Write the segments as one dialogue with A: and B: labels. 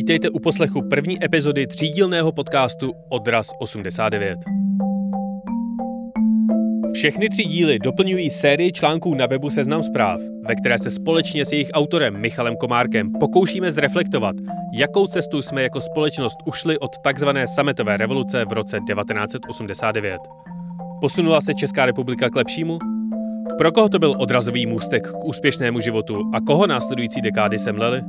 A: Vítejte u poslechu první epizody třídílného podcastu Odraz 89. Všechny tři díly doplňují sérii článků na webu Seznam zpráv, ve které se společně s jejich autorem Michalem Komárkem pokoušíme zreflektovat, jakou cestu jsme jako společnost ušli od takzvané sametové revoluce v roce 1989. Posunula se Česká republika k lepšímu? Pro koho to byl odrazový můstek k úspěšnému životu a koho následující dekády semleli?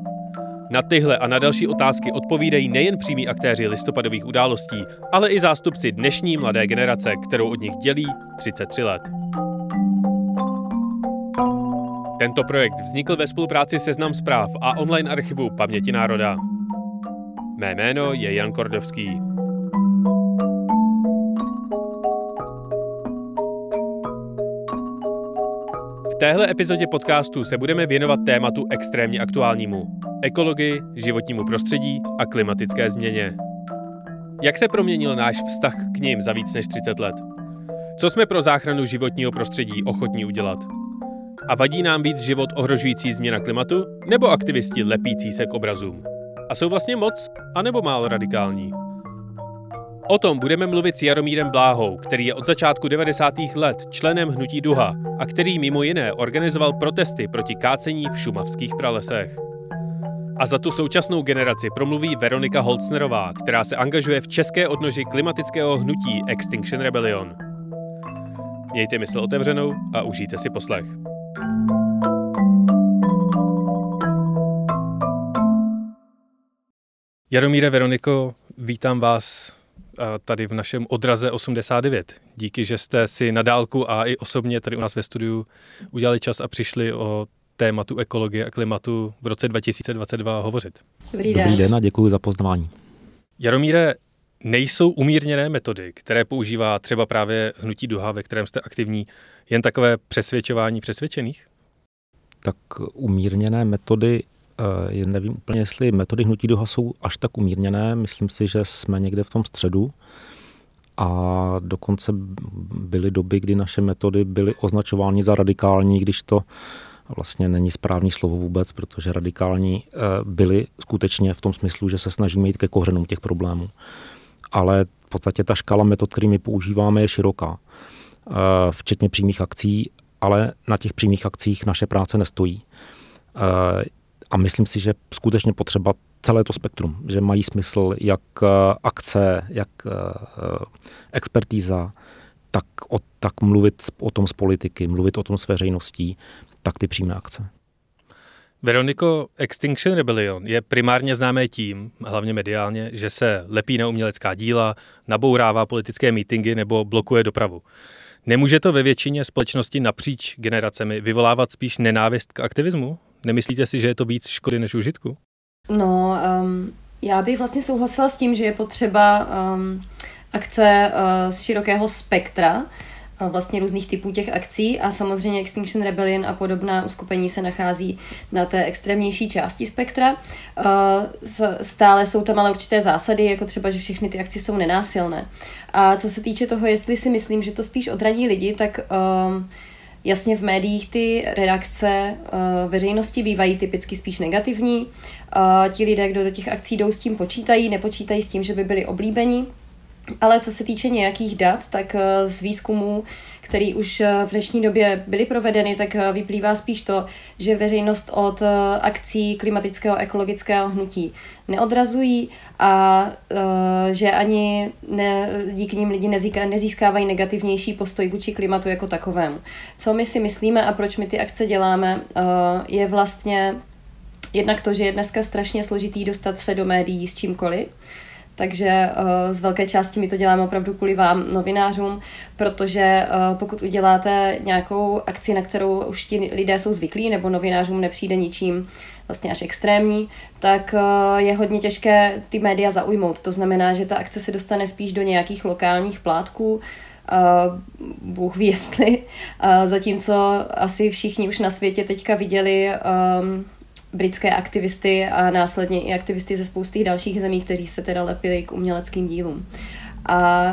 A: Na tyhle a na další otázky odpovídají nejen přímí aktéři listopadových událostí, ale i zástupci dnešní mladé generace, kterou od nich dělí 33 let. Tento projekt vznikl ve spolupráci se Seznam zpráv a online archivu Paměti národa. Mé jméno je Jan Kordovský. Téhle epizodě podcastu se budeme věnovat tématu extrémně aktuálnímu ekologii, životnímu prostředí a klimatické změně. Jak se proměnil náš vztah k ním za víc než 30 let? Co jsme pro záchranu životního prostředí ochotní udělat? A vadí nám víc život ohrožující změna klimatu nebo aktivisti lepící se k obrazům? A jsou vlastně moc, anebo málo radikální? O tom budeme mluvit s Jaromírem Bláhou, který je od začátku 90. let členem Hnutí Duha a který mimo jiné organizoval protesty proti kácení v šumavských pralesech. A za tu současnou generaci promluví Veronika Holcnerová, která se angažuje v české odnoži klimatického hnutí Extinction Rebellion. Mějte mysl otevřenou a užijte si poslech. Jaromíre Veroniko, vítám vás tady v našem odraze 89. Díky, že jste si na dálku a i osobně tady u nás ve studiu udělali čas a přišli o tématu ekologie a klimatu v roce 2022 hovořit.
B: Dobrý den. Dobrý den a děkuji za pozvání.
A: Jaromíre, nejsou umírněné metody, které používá třeba právě Hnutí Duha, ve kterém jste aktivní, jen takové přesvědčování přesvědčených?
B: Tak umírněné metody, eh, nevím úplně, jestli metody Hnutí Duha jsou až tak umírněné, myslím si, že jsme někde v tom středu. A dokonce byly doby, kdy naše metody byly označovány za radikální, když to vlastně není správný slovo vůbec, protože radikální eh, byli skutečně v tom smyslu, že se snažíme jít ke kořenům těch problémů. Ale v podstatě ta škala metod, kterými používáme, je široká, eh, včetně přímých akcí, ale na těch přímých akcích naše práce nestojí. Eh, a myslím si, že skutečně potřeba celé to spektrum, že mají smysl jak akce, jak expertíza, tak, o, tak mluvit o tom s politiky, mluvit o tom s veřejností, tak ty přímé akce.
A: Veroniko, Extinction Rebellion je primárně známé tím, hlavně mediálně, že se lepí na umělecká díla, nabourává politické mítingy nebo blokuje dopravu. Nemůže to ve většině společnosti napříč generacemi vyvolávat spíš nenávist k aktivismu? Nemyslíte si, že je to víc škody než užitku?
C: No, um, já bych vlastně souhlasila s tím, že je potřeba um, akce uh, z širokého spektra, vlastně různých typů těch akcí a samozřejmě Extinction Rebellion a podobná uskupení se nachází na té extrémnější části spektra. Stále jsou tam ale určité zásady, jako třeba, že všechny ty akci jsou nenásilné. A co se týče toho, jestli si myslím, že to spíš odradí lidi, tak um, Jasně v médiích ty redakce uh, veřejnosti bývají typicky spíš negativní. Uh, ti lidé, kdo do těch akcí jdou, s tím počítají, nepočítají s tím, že by byli oblíbení. Ale co se týče nějakých dat, tak eh, z výzkumů, který už eh, v dnešní době byly provedeny, tak eh, vyplývá spíš to, že veřejnost od akcí klimatického ekologického hnutí neodrazují a že ani ne, díky nim lidi nezískávají negativnější postoj vůči klimatu jako takovému. Co my si myslíme a proč my ty akce děláme, je vlastně jednak to, že je dneska strašně složitý dostat se do médií s čímkoliv, takže z velké části my to děláme opravdu kvůli vám, novinářům, protože pokud uděláte nějakou akci, na kterou už ti lidé jsou zvyklí, nebo novinářům nepřijde ničím vlastně až extrémní, tak je hodně těžké ty média zaujmout. To znamená, že ta akce se dostane spíš do nějakých lokálních plátků, Uh, Bůh ví jestli. Uh, zatímco asi všichni už na světě teďka viděli um, britské aktivisty a následně i aktivisty ze spousty dalších zemí, kteří se teda lepili k uměleckým dílům. A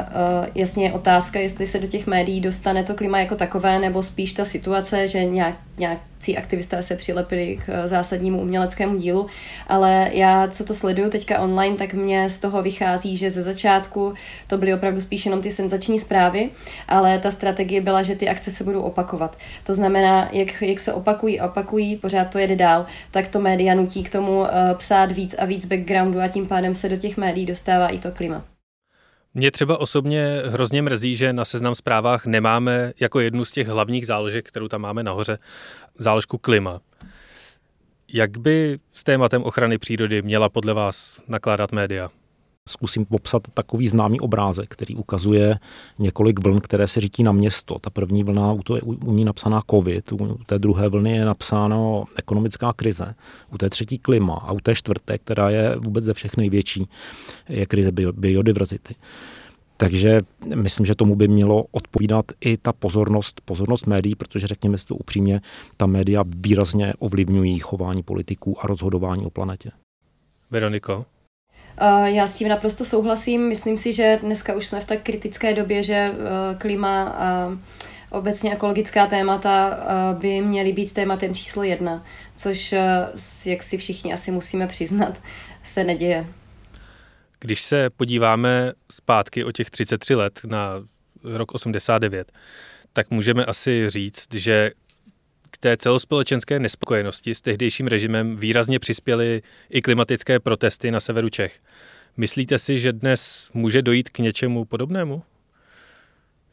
C: uh, jasně je otázka, jestli se do těch médií dostane to klima jako takové, nebo spíš ta situace, že nějak, nějací aktivisté se přilepili k uh, zásadnímu uměleckému dílu. Ale já, co to sleduju teďka online, tak mě z toho vychází, že ze začátku to byly opravdu spíš jenom ty senzační zprávy, ale ta strategie byla, že ty akce se budou opakovat. To znamená, jak, jak se opakují opakují, pořád to jede dál, tak to média nutí k tomu uh, psát víc a víc backgroundu a tím pádem se do těch médií dostává i to klima.
A: Mě třeba osobně hrozně mrzí, že na seznam zprávách nemáme jako jednu z těch hlavních záložek, kterou tam máme nahoře, záložku klima. Jak by s tématem ochrany přírody měla podle vás nakládat média?
B: Zkusím popsat takový známý obrázek, který ukazuje několik vln, které se řítí na město. Ta první vlna, u, to je, u ní napsaná covid, u té druhé vlny je napsáno ekonomická krize, u té třetí klima a u té čtvrté, která je vůbec ze všech největší, je krize biodiverzity. Takže myslím, že tomu by mělo odpovídat i ta pozornost, pozornost médií, protože řekněme si to upřímně, ta média výrazně ovlivňují chování politiků a rozhodování o planetě.
A: Veroniko?
C: Já s tím naprosto souhlasím. Myslím si, že dneska už jsme v tak kritické době, že eh, klima a obecně ekologická témata eh, by měly být tématem číslo jedna, což, eh, jak si všichni asi musíme přiznat, se neděje.
A: Když se podíváme zpátky o těch 33 let na rok 89, tak můžeme asi říct, že té celospolečenské nespokojenosti s tehdejším režimem výrazně přispěly i klimatické protesty na severu Čech. Myslíte si, že dnes může dojít k něčemu podobnému?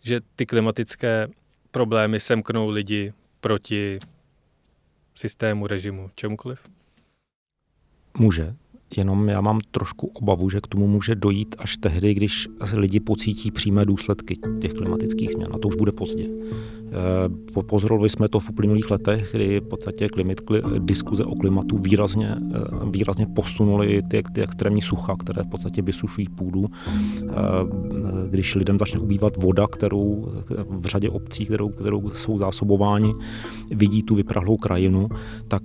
A: Že ty klimatické problémy semknou lidi proti systému, režimu, čemukoliv?
B: Může jenom já mám trošku obavu, že k tomu může dojít až tehdy, když lidi pocítí přímé důsledky těch klimatických změn. A to už bude pozdě. Eh, pozorovali jsme to v uplynulých letech, kdy v podstatě klimit, diskuze o klimatu výrazně, eh, výrazně posunuly ty, ty extrémní sucha, které v podstatě vysušují půdu. Eh, když lidem začne ubývat voda, kterou v řadě obcí, kterou, kterou jsou zásobováni, vidí tu vyprahlou krajinu, tak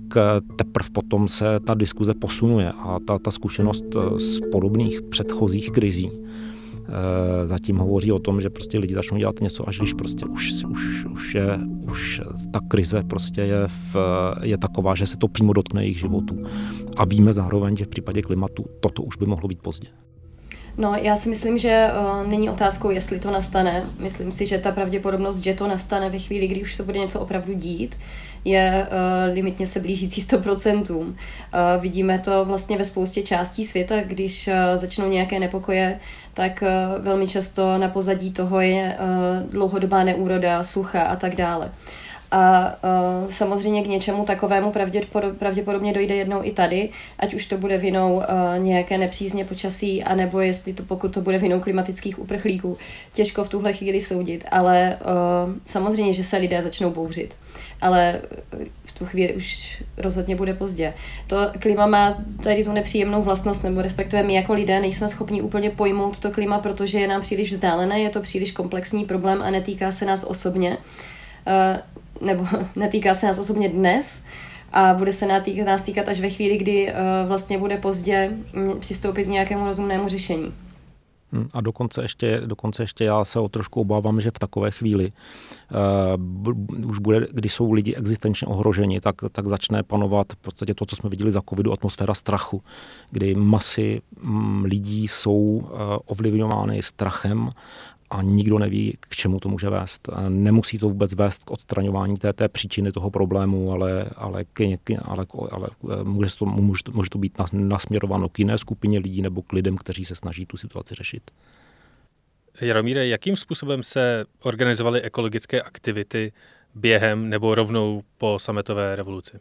B: teprve potom se ta diskuze posunuje a ta, ta zkušenost z podobných předchozích krizí Eh, zatím hovoří o tom, že prostě lidi začnou dělat něco, až když prostě už, už, už, je, už ta krize prostě je, v, je taková, že se to přímo dotkne jejich životů. A víme zároveň, že v případě klimatu toto už by mohlo být pozdě.
C: No, já si myslím, že uh, není otázkou, jestli to nastane. Myslím si, že ta pravděpodobnost, že to nastane ve chvíli, kdy už se bude něco opravdu dít, je uh, limitně se blížící 100%. Uh, vidíme to vlastně ve spoustě částí světa, když uh, začnou nějaké nepokoje, tak uh, velmi často na pozadí toho je uh, dlouhodobá neúroda, sucha a tak dále. A uh, samozřejmě k něčemu takovému pravděpodobně dojde jednou i tady, ať už to bude vinou uh, nějaké nepřízně počasí, anebo jestli to, pokud to bude vinou klimatických uprchlíků. Těžko v tuhle chvíli soudit, ale uh, samozřejmě, že se lidé začnou bouřit. Ale v tu chvíli už rozhodně bude pozdě. To klima má tady tu nepříjemnou vlastnost, nebo respektive my jako lidé nejsme schopni úplně pojmout to klima, protože je nám příliš vzdálené, je to příliš komplexní problém a netýká se nás osobně nebo netýká se nás osobně dnes, a bude se nás týkat až ve chvíli, kdy uh, vlastně bude pozdě mm, přistoupit k nějakému rozumnému řešení.
B: Hm, a dokonce ještě, dokonce ještě já se o trošku obávám, že v takové chvíli uh, už bude, když jsou lidi existenčně ohroženi, tak, tak začne panovat v podstatě to, co jsme viděli za covidu, atmosféra strachu, kdy masy um, lidí jsou uh, ovlivňovány strachem a nikdo neví, k čemu to může vést. Nemusí to vůbec vést k odstraňování té, té příčiny toho problému, ale, ale, k, ale, ale může, to, může, to, může to být nasměrováno k jiné skupině lidí nebo k lidem, kteří se snaží tu situaci řešit.
A: Jaromíre, jakým způsobem se organizovaly ekologické aktivity během nebo rovnou po sametové revoluci?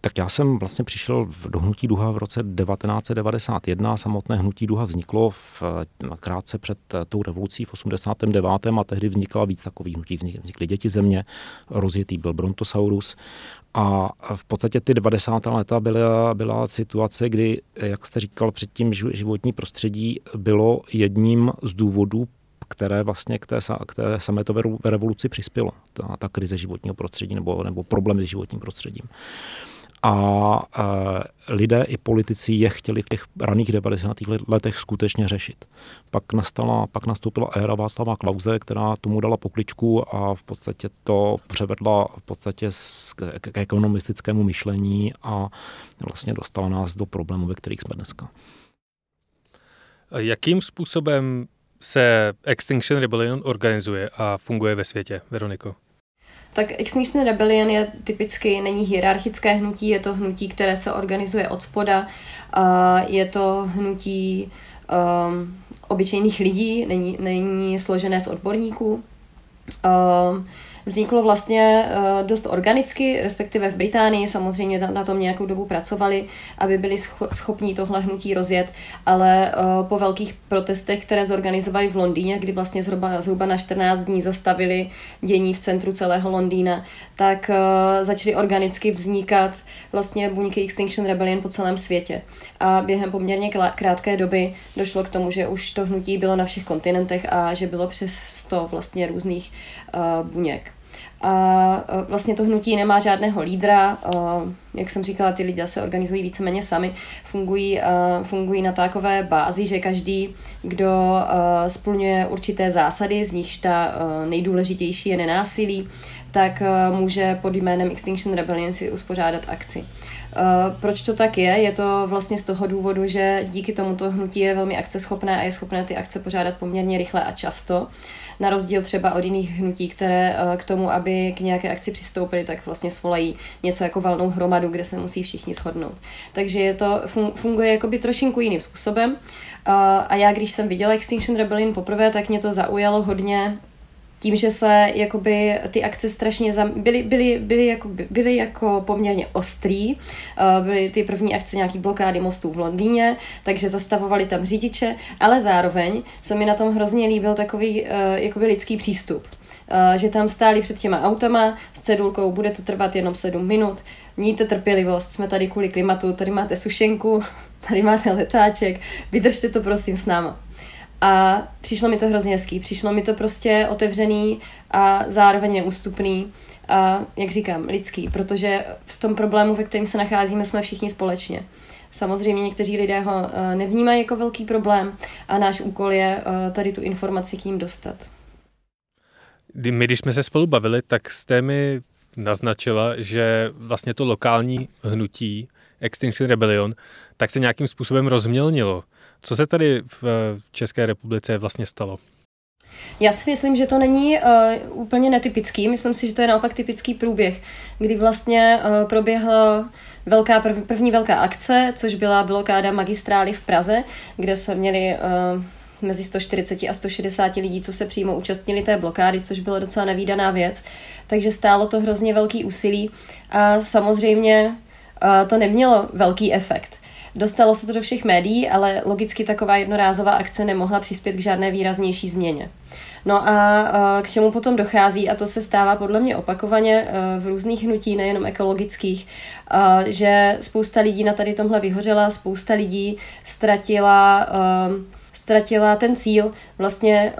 B: Tak já jsem vlastně přišel do Hnutí Duha v roce 1991. Samotné Hnutí Duha vzniklo v, krátce před tou revolucí v 89. a tehdy vznikla víc takových hnutí. Vznikly děti země, rozjetý byl Brontosaurus a v podstatě ty 90. leta byla, byla situace, kdy, jak jste říkal předtím, životní prostředí bylo jedním z důvodů, které vlastně k té, k té sametové revoluci přispělo, ta, ta krize životního prostředí nebo, nebo problém s životním prostředím. A e, lidé i politici je chtěli v těch raných 90. letech skutečně řešit. Pak, nastala, pak nastoupila éra Václava Klauze, která tomu dala pokličku a v podstatě to převedla v podstatě k, k ekonomistickému myšlení a vlastně dostala nás do problémů, ve kterých jsme dneska.
A: Jakým způsobem se Extinction Rebellion organizuje a funguje ve světě, Veroniko?
C: Tak Extinction Rebellion je typicky, není hierarchické hnutí, je to hnutí, které se organizuje od spoda, je to hnutí um, obyčejných lidí, není, není složené z odborníků. Um, vzniklo vlastně eh, dost organicky, respektive v Británii samozřejmě na tom nějakou dobu pracovali, aby byli schopni tohle hnutí rozjet, ale eh, po velkých protestech, které zorganizovali v Londýně, kdy vlastně zhruba, zhruba na 14 dní zastavili dění v centru celého Londýna, tak eh, začaly organicky vznikat vlastně buňky Extinction Rebellion po celém světě. A během poměrně krátké doby došlo k tomu, že už to hnutí bylo na všech kontinentech a že bylo přes 100 vlastně různých uh, buněk. A vlastně to hnutí nemá žádného lídra, jak jsem říkala, ty lidé se organizují víceméně sami, fungují, fungují na takové bázi, že každý, kdo splňuje určité zásady, z nichž ta nejdůležitější je nenásilí, tak může pod jménem Extinction Rebellion si uspořádat akci. Proč to tak je? Je to vlastně z toho důvodu, že díky tomuto hnutí je velmi akceschopné a je schopné ty akce pořádat poměrně rychle a často na rozdíl třeba od jiných hnutí, které eh, k tomu, aby k nějaké akci přistoupili, tak vlastně svolají něco jako valnou hromadu, kde se musí všichni shodnout. Takže je to, funguje jakoby trošinku jiným způsobem. Eh, a já, když jsem viděla Extinction Rebellion poprvé, tak mě to zaujalo hodně tím, že se jakoby ty akce strašně zam, byly, byly, byly, jako, byly jako poměrně ostrý. Uh, byly ty první akce nějaký blokády mostů v Londýně, takže zastavovali tam řidiče, ale zároveň se mi na tom hrozně líbil takový uh, jakoby lidský přístup. Uh, že tam stáli před těma autama s cedulkou, bude to trvat jenom sedm minut, mějte trpělivost, jsme tady kvůli klimatu, tady máte sušenku, tady máte letáček, vydržte to prosím s náma. A přišlo mi to hrozně hezký. Přišlo mi to prostě otevřený a zároveň neústupný a, jak říkám, lidský, protože v tom problému, ve kterém se nacházíme, jsme všichni společně. Samozřejmě někteří lidé ho eh, nevnímají jako velký problém a náš úkol je eh, tady tu informaci k ním dostat.
A: My, když jsme se spolu bavili, tak jste mi naznačila, že vlastně to lokální hnutí Extinction Rebellion tak se nějakým způsobem rozmělnilo. Co se tady v České republice vlastně stalo?
C: Já si myslím, že to není uh, úplně netypický. Myslím si, že to je naopak typický průběh, kdy vlastně uh, proběhla velká, prv, první velká akce, což byla blokáda magistrály v Praze, kde jsme měli uh, mezi 140 a 160 lidí, co se přímo účastnili té blokády, což bylo docela nevýdaná věc. Takže stálo to hrozně velký úsilí a samozřejmě to nemělo velký efekt. Dostalo se to do všech médií, ale logicky taková jednorázová akce nemohla přispět k žádné výraznější změně. No a k čemu potom dochází, a to se stává podle mě opakovaně e, v různých hnutí, nejenom ekologických, že spousta lidí na tady tomhle vyhořela, spousta lidí ztratila, ztratila ten cíl vlastně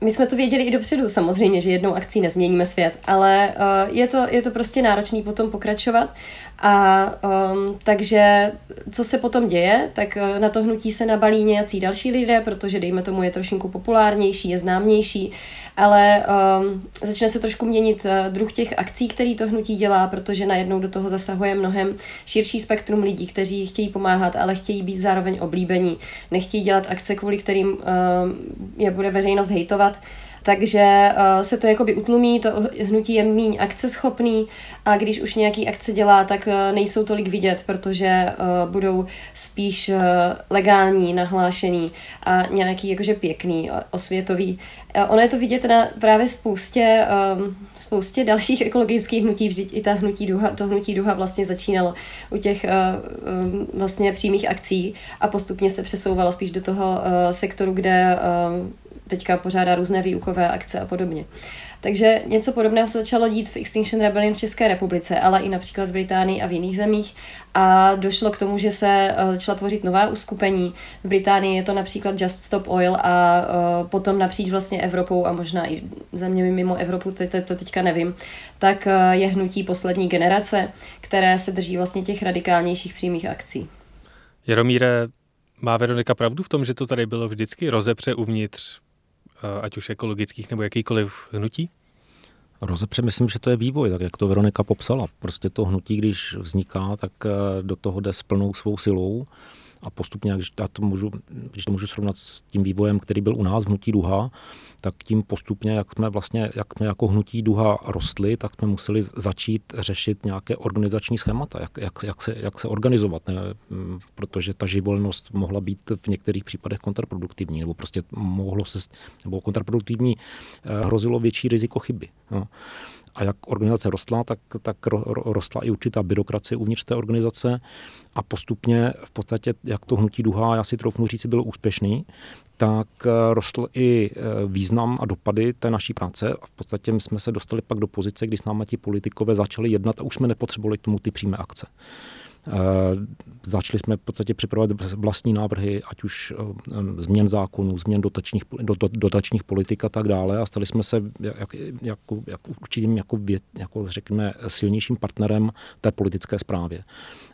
C: my jsme to věděli i dopředu, samozřejmě, že jednou akcí nezměníme svět, ale je, to, je to prostě náročný potom pokračovat a um, takže, co se potom děje, tak uh, na to hnutí se nabalí nějací další lidé, protože dejme tomu je trošinku populárnější, je známější, ale um, začne se trošku měnit uh, druh těch akcí, který to hnutí dělá, protože najednou do toho zasahuje mnohem širší spektrum lidí, kteří chtějí pomáhat, ale chtějí být zároveň oblíbení. Nechtějí dělat akce, kvůli kterým uh, je bude veřejnost hejtovat, Takže uh, se to jakoby utlumí, to hnutí je míň akceschopný a když už nějaký akce dělá, tak uh, nejsou tolik vidět, protože uh, budou spíš uh, legální, nahlášený a nějaký jakože pěkný, osvětový. Uh, ono je to vidět na právě spoustě, um, spoustě dalších ekologických hnutí, vždyť i ta hnutí duha, to hnutí duha vlastně začínalo u těch uh, um, vlastně přímých akcí a postupně se přesouvalo spíš do toho uh, sektoru, kde uh, teďka pořádá různé výukové akce a podobně. Takže něco podobného se začalo dít v Extinction Rebellion v České republice, ale i například v Británii a v jiných zemích. A došlo k tomu, že se eh, začala tvořit nová uskupení. V Británii je to například Just Stop Oil a uh, potom napříč vlastně Evropou a možná i zeměmi mimo Evropu, to, to, to teďka nevím, tak uh, je hnutí poslední generace, které se drží vlastně těch radikálnějších přímých akcí.
A: Jaromíre, má Veronika pravdu v tom, že to tady bylo vždycky rozepře uvnitř Eh, ať už ekologických nebo jakýkoliv hnutí?
B: Rozepře myslím, že to je vývoj, tak jak to Veronika popsala. Prostě to hnutí, když vzniká, tak eh, do toho jde s plnou svou silou a postupně, když, já to můžu, když to můžu srovnat s tím vývojem, který byl u nás v Hnutí Duha, tak tím postupně, jak jsme vlastně, jak jsme jako Hnutí Duha rostli, tak jsme museli začít řešit nějaké organizační schémata, jak, jak, jak, se, jak se organizovat, ne? Mm, protože ta živolnost mohla být v některých případech kontraproduktivní, nebo prostě mohlo se, nebo kontraproduktivní eh, hrozilo větší riziko chyby. No. A jak organizace rostla, tak, tak rostla i určitá byrokracie uvnitř té organizace a postupně v podstatě, jak to hnutí duha, já si troufnu říct, byl úspěšný, tak eh, rostl i eh, význam a dopady té naší práce. A v podstatě jsme se dostali pak do pozice, kdy s námi ti politikové začali jednat a už jsme nepotřebovali k tomu ty přímé akce. Eh, začali jsme v podstatě připravovat vlastní návrhy, ať už eh, změn zákonů, změn dotačních, dotačních politik a tak dále a stali jsme se jak, jako, jak určitým jako, jako řekněme silnějším partnerem té politické zprávě.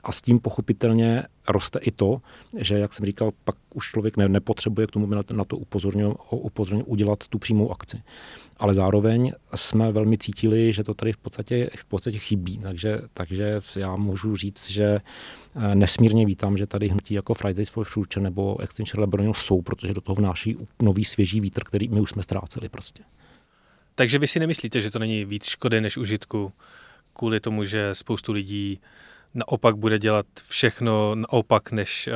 B: A s tím pochopitelně roste i to, že, jak jsem říkal, pak už člověk ne, nepotřebuje k tomu na to upozorňu udělat tu přímou akci ale zároveň jsme velmi cítili, že to tady v podstatě, v podstatě chybí. Takže, takže já můžu říct, že eh, nesmírně vítám, že tady hnutí jako Fridays for Future nebo Extinction Rebellion jsou, protože do toho vnáší nový svěží vítr, který my už jsme ztráceli prostě.
A: Takže vy si nemyslíte, že to není víc škody než užitku kvůli tomu, že spoustu lidí naopak bude dělat všechno naopak, než, eh,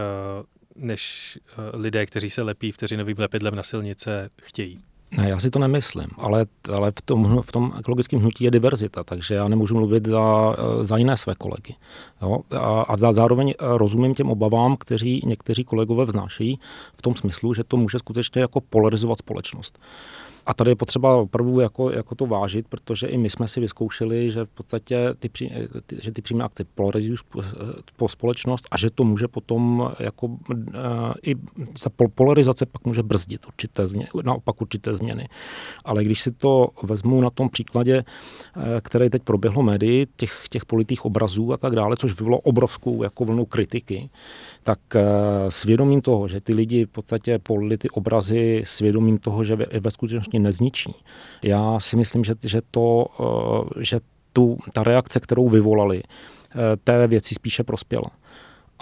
A: než eh, lidé, kteří se lepí vteřinovým lepidlem na silnice, chtějí?
B: Ne, já si to nemyslím, ale, ale v, tom, v tom ekologickém hnutí je diverzita, takže já nemůžu mluvit za, za jiné své kolegy. Jo? A, a zároveň rozumím těm obavám, kteří někteří kolegové vznášejí v tom smyslu, že to může skutečně jako polarizovat společnost. A tady je potřeba opravdu jako, jako to vážit, protože i my jsme si vyzkoušeli, že v podstatě ty, ty, že ty přímé akce polarizují po společnost a že to může potom jako uh, i ta polarizace pak může brzdit určité změny, naopak určité změny. Ale když si to vezmu na tom příkladě, uh, který teď proběhlo médii, těch, těch politických obrazů a tak dále, což vyvolalo obrovskou jako vlnu kritiky, tak uh, svědomím toho, že ty lidi v podstatě polili ty obrazy svědomím toho, že ve, ve skutečnosti nezničí. Já si myslím, že, že, to, eh, že tu, ta reakce, kterou vyvolali, eh, té věci spíše prospěla.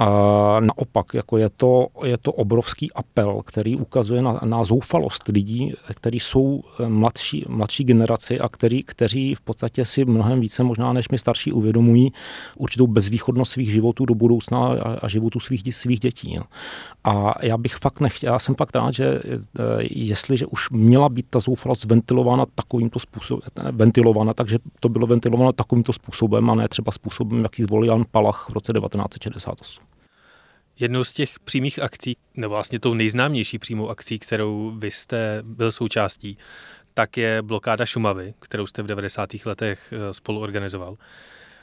B: A naopak, jako je, to, je to obrovský apel, který ukazuje na, na zoufalost lidí, kteří jsou eh, mladší, mladší generaci a který, kteří v podstatě si mnohem více možná než my starší uvědomují určitou bezvýchodnost svých životů do budoucna a, a životů svých, svých dětí. No. A já bych fakt nechtěl, já jsem fakt rád, že eh, jestliže už měla být ta zoufalost ventilována takovýmto způsobem, ventilována, takže to bylo ventilováno takovýmto způsobem a ne třeba způsobem, jaký zvolil Jan Palach v roce 1968.
A: Jednou z těch přímých akcí, nebo vlastně tou nejznámější přímou akcí, kterou vy jste byl součástí, tak je blokáda Šumavy, kterou jste v 90. letech eh, spolu organizoval.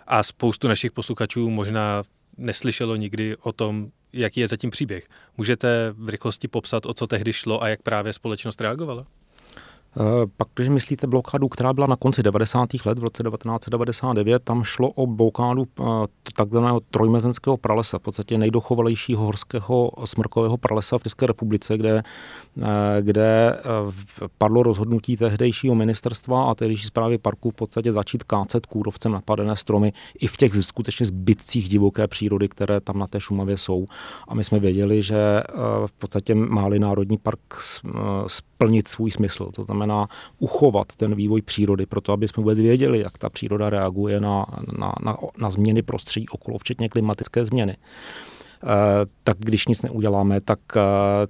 A: A spoustu našich posluchačů možná neslyšelo nikdy o tom, jaký je zatím příběh. Můžete v rychlosti popsat, o co tehdy šlo a jak právě společnost reagovala?
B: Eh, pak, když myslíte blokádu, která byla na konci 90. let, v roce 1999, tam šlo o blokádu eh, takzvaného trojmezenského pralesa, v podstatě nejdochovalejšího horského smrkového pralesa v České republice, kde, eh, kde padlo rozhodnutí tehdejšího ministerstva a tehdejší zprávy parku v podstatě začít kácet kůrovcem napadené stromy i v těch skutečně zbytcích divoké přírody, které tam na té Šumavě jsou. A my jsme věděli, že v podstatě máli národní park splnit svůj smysl. To znamená, znamená uchovat ten vývoj přírody, proto aby jsme vůbec věděli, jak ta příroda reaguje na, na, na, na změny prostředí okolo, včetně klimatické změny. Uh, tak když nic neuděláme, tak, uh,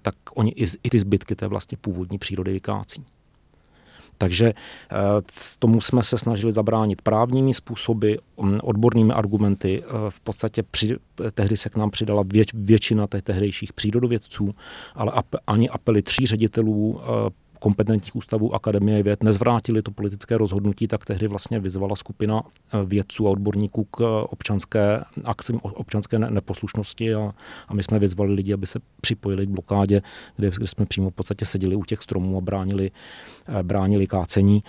B: tak oni i, i ty zbytky té vlastně původní přírody vykácí. Takže eh, tomu jsme se snažili zabránit právními způsoby, odbornými argumenty. V podstatě při, tehdy se k nám přidala věč, většina těch tehdejších přírodovědců, ale ap, ani apely tří ředitelů kompetentních ústavů Akademie věd nezvrátili to politické rozhodnutí, tak tehdy vlastně vyzvala skupina eh, vědců a odborníků k eh, občanské akci, občanské neposlušnosti a, a my jsme vyzvali lidi, aby se připojili k blokádě, kde, kde jsme přímo v podstatě seděli u těch stromů a bránili, eh, bránili kácení.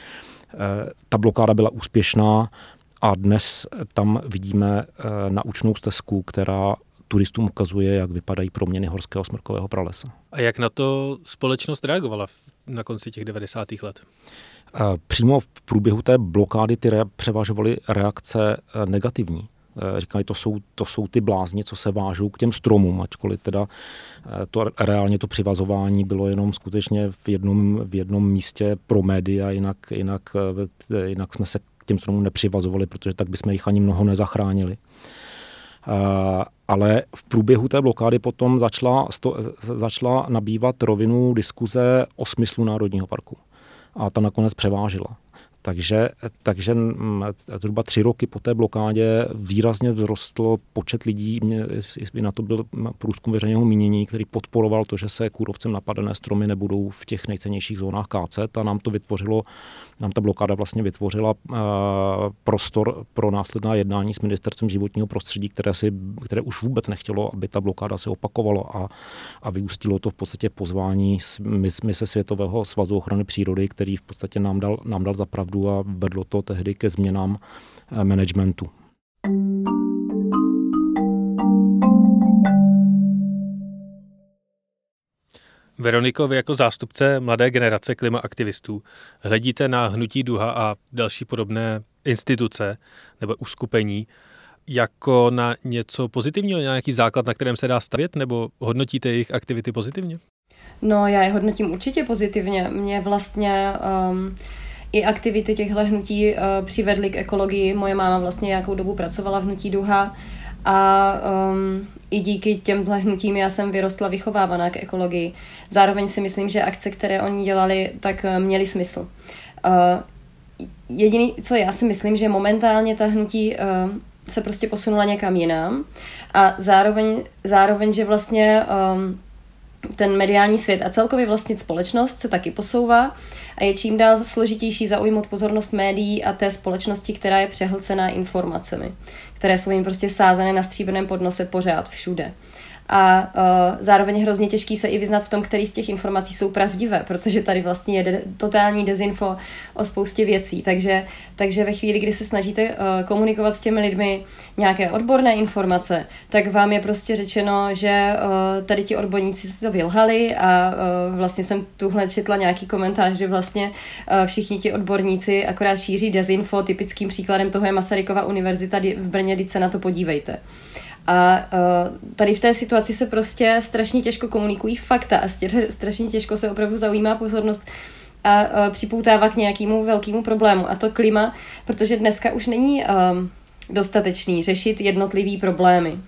B: Ta blokáda byla úspěšná a dnes tam vidíme naučnou stezku, která turistům ukazuje, jak vypadají proměny horského smrkového pralesa.
A: A jak na to společnost reagovala na konci těch 90. let?
B: Přímo v průběhu té blokády ty převažovaly reakce e, negativní. E, říkali, to jsou, to jsou ty blázni, co se vážou k těm stromům, ačkoliv teda to reálně to přivazování bylo jenom skutečně v jednom, v jednom místě pro média, jinak, jinak, jinak jsme se k těm stromům nepřivazovali, protože tak bychom jich ani mnoho nezachránili ale v průběhu té blokády potom začala, sto, začala nabývat rovinu diskuze o smyslu Národního parku. A ta nakonec převážila. Takže, takže mm, zhruba tři roky po té blokádě výrazně vzrostl počet lidí, i na to byl průzkum veřejného mínění, který podporoval to, že se kůrovcem napadené stromy nebudou v těch nejcennějších zónách kácet. A nám to vytvořilo, nám ta blokáda vlastně vytvořila uh, prostor pro následná jednání s ministerstvem životního prostředí, které, si, které už vůbec nechtělo, aby ta blokáda se opakovala. A, a vyústilo to v podstatě pozvání mise Světového svazu ochrany přírody, který v podstatě nám dal, nám dal za pravdu pravdu a vedlo to tehdy ke změnám eh, managementu.
A: Veroniko, vy jako zástupce mladé generace klimaaktivistů hledíte na hnutí Duha a další podobné instituce nebo uskupení jako na něco pozitivního, nějaký základ, na kterém se dá stavět, nebo hodnotíte jejich aktivity pozitivně?
C: No, já je hodnotím určitě pozitivně. Mě vlastně um, i aktivity těchto hnutí uh, přivedly k ekologii. Moje máma vlastně nějakou dobu pracovala v hnutí Duha a um, i díky těmhle hnutím já jsem vyrostla vychovávaná k ekologii. Zároveň si myslím, že akce, které oni dělali, tak uh, měly smysl. Uh, jediný, co já si myslím, že momentálně ta hnutí uh, se prostě posunula někam jinam a zároveň, zároveň že vlastně um, ten mediální svět a celkově vlastně společnost se taky posouvá a je čím dál složitější zaujmout pozornost médií a té společnosti, která je přehlcená informacemi, které jsou jim prostě sázané na stříbrném podnose pořád všude a uh, zároveň hrozně těžký se i vyznat v tom, který z těch informací jsou pravdivé, protože tady vlastně je de- totální dezinfo o spoustě věcí. Takže, takže ve chvíli, kdy se snažíte uh, komunikovat s těmi lidmi nějaké odborné informace, tak vám je prostě řečeno, že uh, tady ti odborníci si to vylhali a uh, vlastně jsem tuhle četla nějaký komentář, že vlastně uh, všichni ti odborníci akorát šíří dezinfo. Typickým příkladem toho je Masarykova univerzita v Brně, když se na to podívejte. Uh, a uh, tady v té situaci se prostě strašně těžko komunikují fakta a strašně těžko se opravdu zaujímá pozornost a uh, připoutává k nějakému velkému problému. A to klima, protože dneska už není um, dostatečný řešit jednotlivý problémy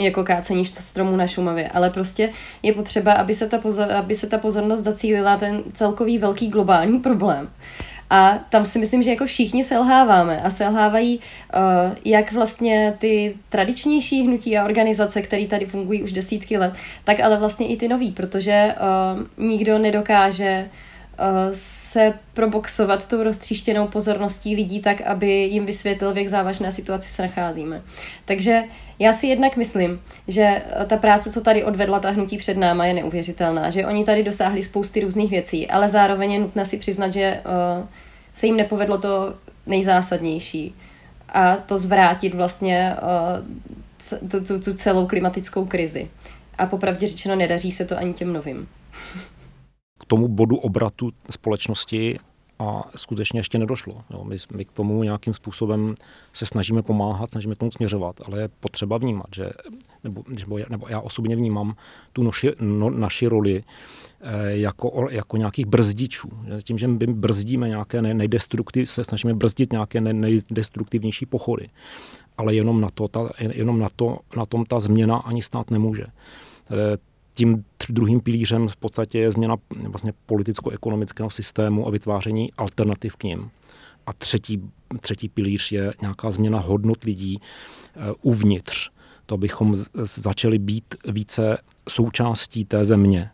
C: jako kácení stromů na Šumavě, ale prostě je potřeba, aby se ta, pozor, aby se ta pozornost zacílila ten celkový velký globální problém. A tam si myslím, že jako všichni selháváme a selhávají uh, jak vlastně ty tradičnější hnutí a organizace, které tady fungují už desítky let, tak ale vlastně i ty nový, protože uh, nikdo nedokáže uh, se proboxovat tou roztříštěnou pozorností lidí tak, aby jim vysvětlil, v jak závažné situaci se nacházíme. Takže já si jednak myslím, že ta práce, co tady odvedla ta hnutí před náma, je neuvěřitelná, že oni tady dosáhli spousty různých věcí, ale zároveň je nutné si přiznat, že uh, se jim nepovedlo to nejzásadnější a to zvrátit vlastně uh, tu, tu, tu celou klimatickou krizi. A popravdě řečeno, nedaří se to ani těm novým.
B: Tomu bodu obratu společnosti a skutečně ještě nedošlo. Jo, my, my k tomu nějakým způsobem se snažíme pomáhat, snažíme k tomu směřovat, ale je potřeba vnímat, že, nebo, nebo, nebo já osobně vnímám tu noši, no, naši roli jako, jako nějakých brzdičů. Tím, že my brzdíme nějaké nejdestruktiv, se snažíme brzdit nějaké nejdestruktivnější pochody. Ale jenom na, to, ta, jenom na, to, na tom ta změna ani stát nemůže. Tím druhým pilířem v podstatě je změna vlastně politicko-ekonomického systému a vytváření alternativ k ním. A třetí, třetí pilíř je nějaká změna hodnot lidí uh, uvnitř. To bychom začali být více součástí té země,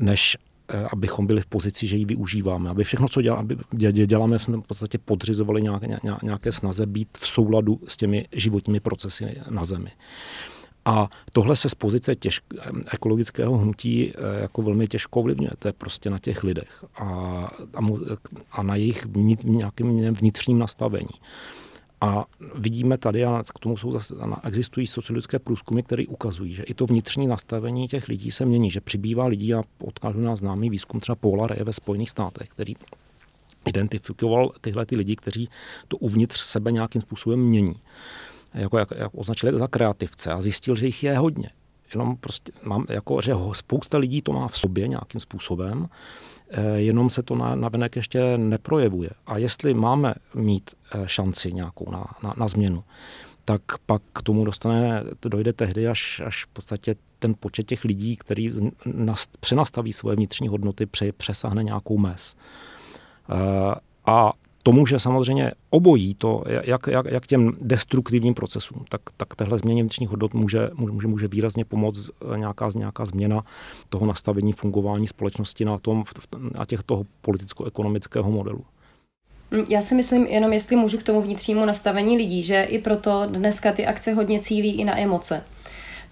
B: než uh, abychom byli v pozici, že ji využíváme. Aby všechno, co dělá, aby děláme, jsme v podstatě podřizovali nějaké, nějaké snaze být v souladu s těmi životními procesy na zemi. A tohle se z pozice těž, ekologického hnutí eh, jako velmi těžko ovlivňuje. To je prostě na těch lidech a, a, mu, a na jejich vnit, nějakém vnitřním nastavení. A vidíme tady, a k tomu jsou zase, existují sociologické průzkumy, které ukazují, že i to vnitřní nastavení těch lidí se mění, že přibývá lidí a odkážu na známý výzkum třeba Paula Ray ve Spojených státech, který identifikoval tyhle ty lidi, kteří to uvnitř sebe nějakým způsobem mění jako, jak, jak označili za kreativce a zjistil, že jich je hodně. Jenom prostě mám, jako, že spousta lidí to má v sobě nějakým způsobem, eh, jenom se to na, na venek ještě neprojevuje. A jestli máme mít eh, šanci nějakou na, na, na změnu, tak pak k tomu dostane, dojde tehdy, až, až v podstatě ten počet těch lidí, který nast, přenastaví svoje vnitřní hodnoty, pře, přesáhne nějakou mez. Eh, a to může samozřejmě obojí, to, jak, jak, jak těm destruktivním procesům, tak, tak téhle změně vnitřních hodnot může, může, může výrazně pomoct eh, nějaká, nějaká změna toho nastavení fungování společnosti na, tom, na těch toho politicko-ekonomického modelu.
C: Hm, já si myslím, jenom jestli můžu k tomu vnitřnímu nastavení lidí, že i proto dneska ty akce hodně cílí i na emoce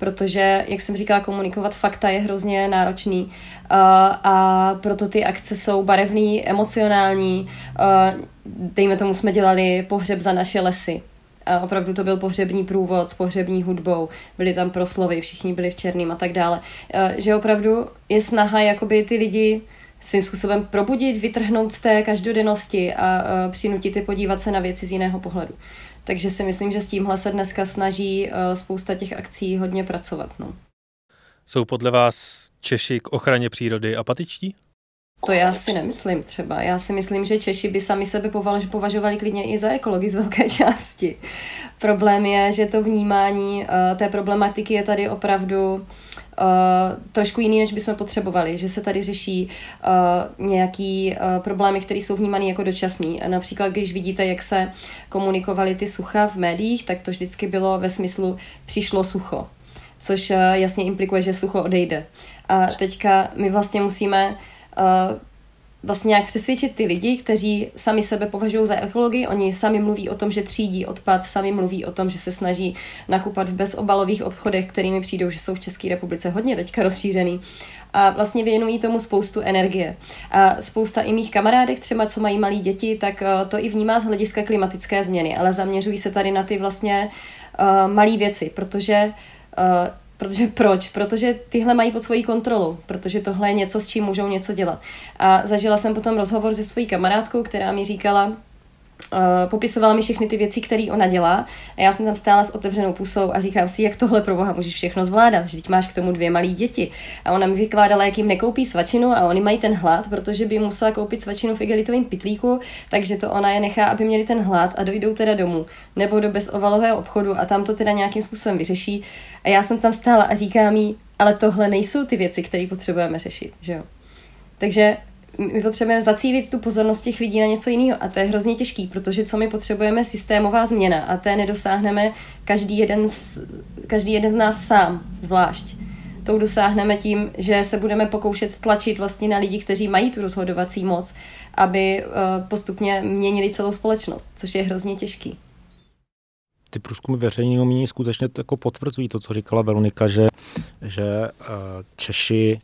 C: protože, jak jsem říkala, komunikovat fakta je hrozně náročný a, a proto ty akce jsou barevný, emocionální. A, dejme tomu, jsme dělali pohřeb za naše lesy. A opravdu to byl pohřební průvod s pohřební hudbou, byly tam proslovy, všichni byli v černým a tak dále. A, že opravdu je snaha jakoby ty lidi svým způsobem probudit, vytrhnout z té každodennosti a přinutit je podívat se na věci z jiného pohledu. Takže si myslím, že s tímhle se dneska snaží uh, spousta těch akcí hodně pracovat. No.
A: Jsou podle vás Češi k ochraně přírody apatičtí?
C: To já si nemyslím třeba. Já si myslím, že Češi by sami sebe považovali klidně i za ekologi z velké části. Problém je, že to vnímání uh, té problematiky je tady opravdu Uh, trošku jiný, než bychom potřebovali, že se tady řeší uh, nějaký uh, problémy, které jsou vnímané jako dočasný. Například, když vidíte, jak se komunikovaly ty sucha v médiích, tak to vždycky bylo ve smyslu přišlo sucho, což uh, jasně implikuje, že sucho odejde. A teďka my vlastně musíme uh, vlastně nějak přesvědčit ty lidi, kteří sami sebe považují za ekologii, oni sami mluví o tom, že třídí odpad, sami mluví o tom, že se snaží nakupat v bezobalových obchodech, kterými přijdou, že jsou v České republice hodně teďka rozšířený a vlastně věnují tomu spoustu energie. A spousta i mých kamarádek, třeba co mají malí děti, tak eh, to i vnímá z hlediska klimatické změny, ale zaměřují se tady na ty vlastně uh, malé věci, protože uh, Protože proč? Protože tyhle mají pod svojí kontrolou, protože tohle je něco, s čím můžou něco dělat. A zažila jsem potom rozhovor se svojí kamarádkou, která mi říkala, Uh, popisovala mi všechny ty věci, které ona dělá a já jsem tam stála s otevřenou pusou a říkám si, jak tohle pro boha můžeš všechno zvládat, vždyť máš k tomu dvě malé děti. A ona mi vykládala, jak jim nekoupí svačinu a oni mají ten hlad, protože by musela koupit svačinu v igelitovém pitlíku, takže to ona je nechá, aby měli ten hlad a dojdou teda domů nebo do bezovalového obchodu a tam to teda nějakým způsobem vyřeší. A já jsem tam stála a říkám jí, ale tohle nejsou ty věci, které potřebujeme řešit, že jo. Takže my potřebujeme zacílit tu pozornost těch lidí na něco jiného a to je hrozně těžký, protože co my potřebujeme systémová změna a té nedosáhneme každý jeden z, každý jeden z nás sám, zvlášť. Tou dosáhneme tím, že se budeme pokoušet tlačit vlastně na lidi, kteří mají tu rozhodovací moc, aby uh, postupně měnili celou společnost, což je hrozně těžký.
B: Ty průzkumy veřejného mínění skutečně jako potvrzují to, co říkala Veronika, že, že uh, Češi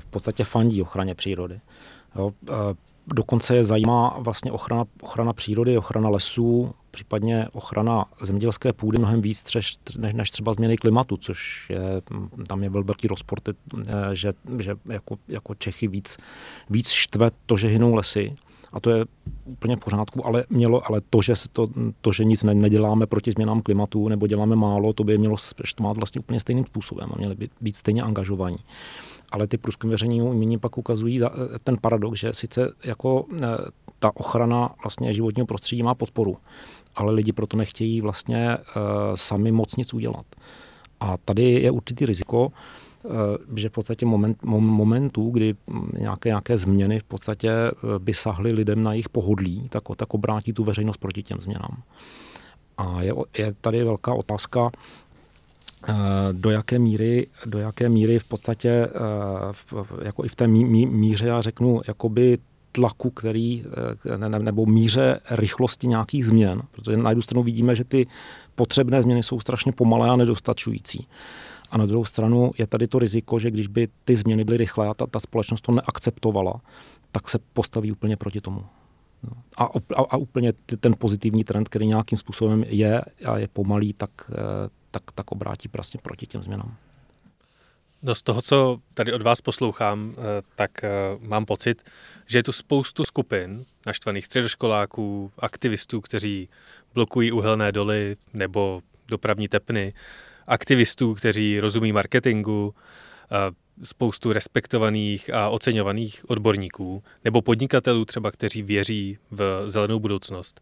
B: v podstatě fandí ochraně přírody. Jo, dokonce je zajímá vlastně ochrana, ochrana přírody, ochrana lesů, případně ochrana zemědělské půdy mnohem víc třež, než, než třeba změny klimatu, což je, tam je velký rozpor, že, že jako, jako Čechy víc, víc štve to, že hynou lesy. A to je úplně v pořádku, ale, mělo, ale to, že, to, to, že nic neděláme proti změnám klimatu nebo děláme málo, to by mělo štvát vlastně úplně stejným způsobem a měli by být stejně angažovaní. Ale ty průzkumy veřejného mínění pak ukazují ten paradox, že sice jako ta ochrana vlastně životního prostředí má podporu, ale lidi proto nechtějí vlastně sami moc nic udělat. A tady je určitý riziko, že v podstatě moment, momentů, kdy nějaké, nějaké změny v podstatě by sahly lidem na jejich pohodlí, tak, tak obrátí tu veřejnost proti těm změnám. A je, je tady velká otázka, eh, do jaké míry, do jaké míry v podstatě eh, jako i v té míře, já řeknu, jakoby tlaku, který, eh, nebo míře rychlosti nějakých změn, protože na jednu stranu vidíme, že ty potřebné změny jsou strašně pomalé a nedostačující. A na druhou stranu je tady to riziko, že když by ty změny byly rychlé a ta, ta společnost to neakceptovala, tak se postaví úplně proti tomu. No. A, a, a úplně ten pozitivní trend, který nějakým způsobem je a je pomalý, tak, eh, tak, tak obrátí prostě proti těm změnám.
A: No z toho, co tady od vás poslouchám, eh, tak eh, mám pocit, že je tu spoustu skupin naštvaných středoškoláků, aktivistů, kteří blokují uhelné doly nebo dopravní tepny, aktivistů, kteří rozumí marketingu, spoustu respektovaných a oceňovaných odborníků nebo podnikatelů třeba, kteří věří v zelenou budoucnost.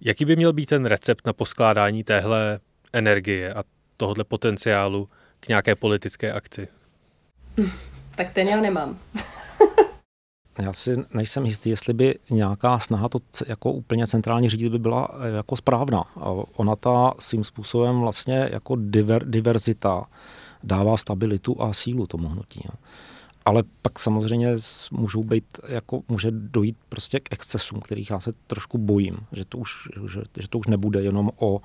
A: Jaký by měl být ten recept na poskládání téhle energie a tohohle potenciálu k nějaké politické akci?
C: Tak ten já nemám.
B: já si nejsem jistý, jestli by nějaká snaha to jako úplně centrálně řídit by byla eh, jako správná. Ona ta svým způsobem vlastně jako diver, diverzita dává stabilitu a sílu tomu hnutí. Ale pak samozřejmě můžou být, jako může dojít prostě k excesům, kterých já se trošku bojím, že to už, že, že to už nebude jenom o,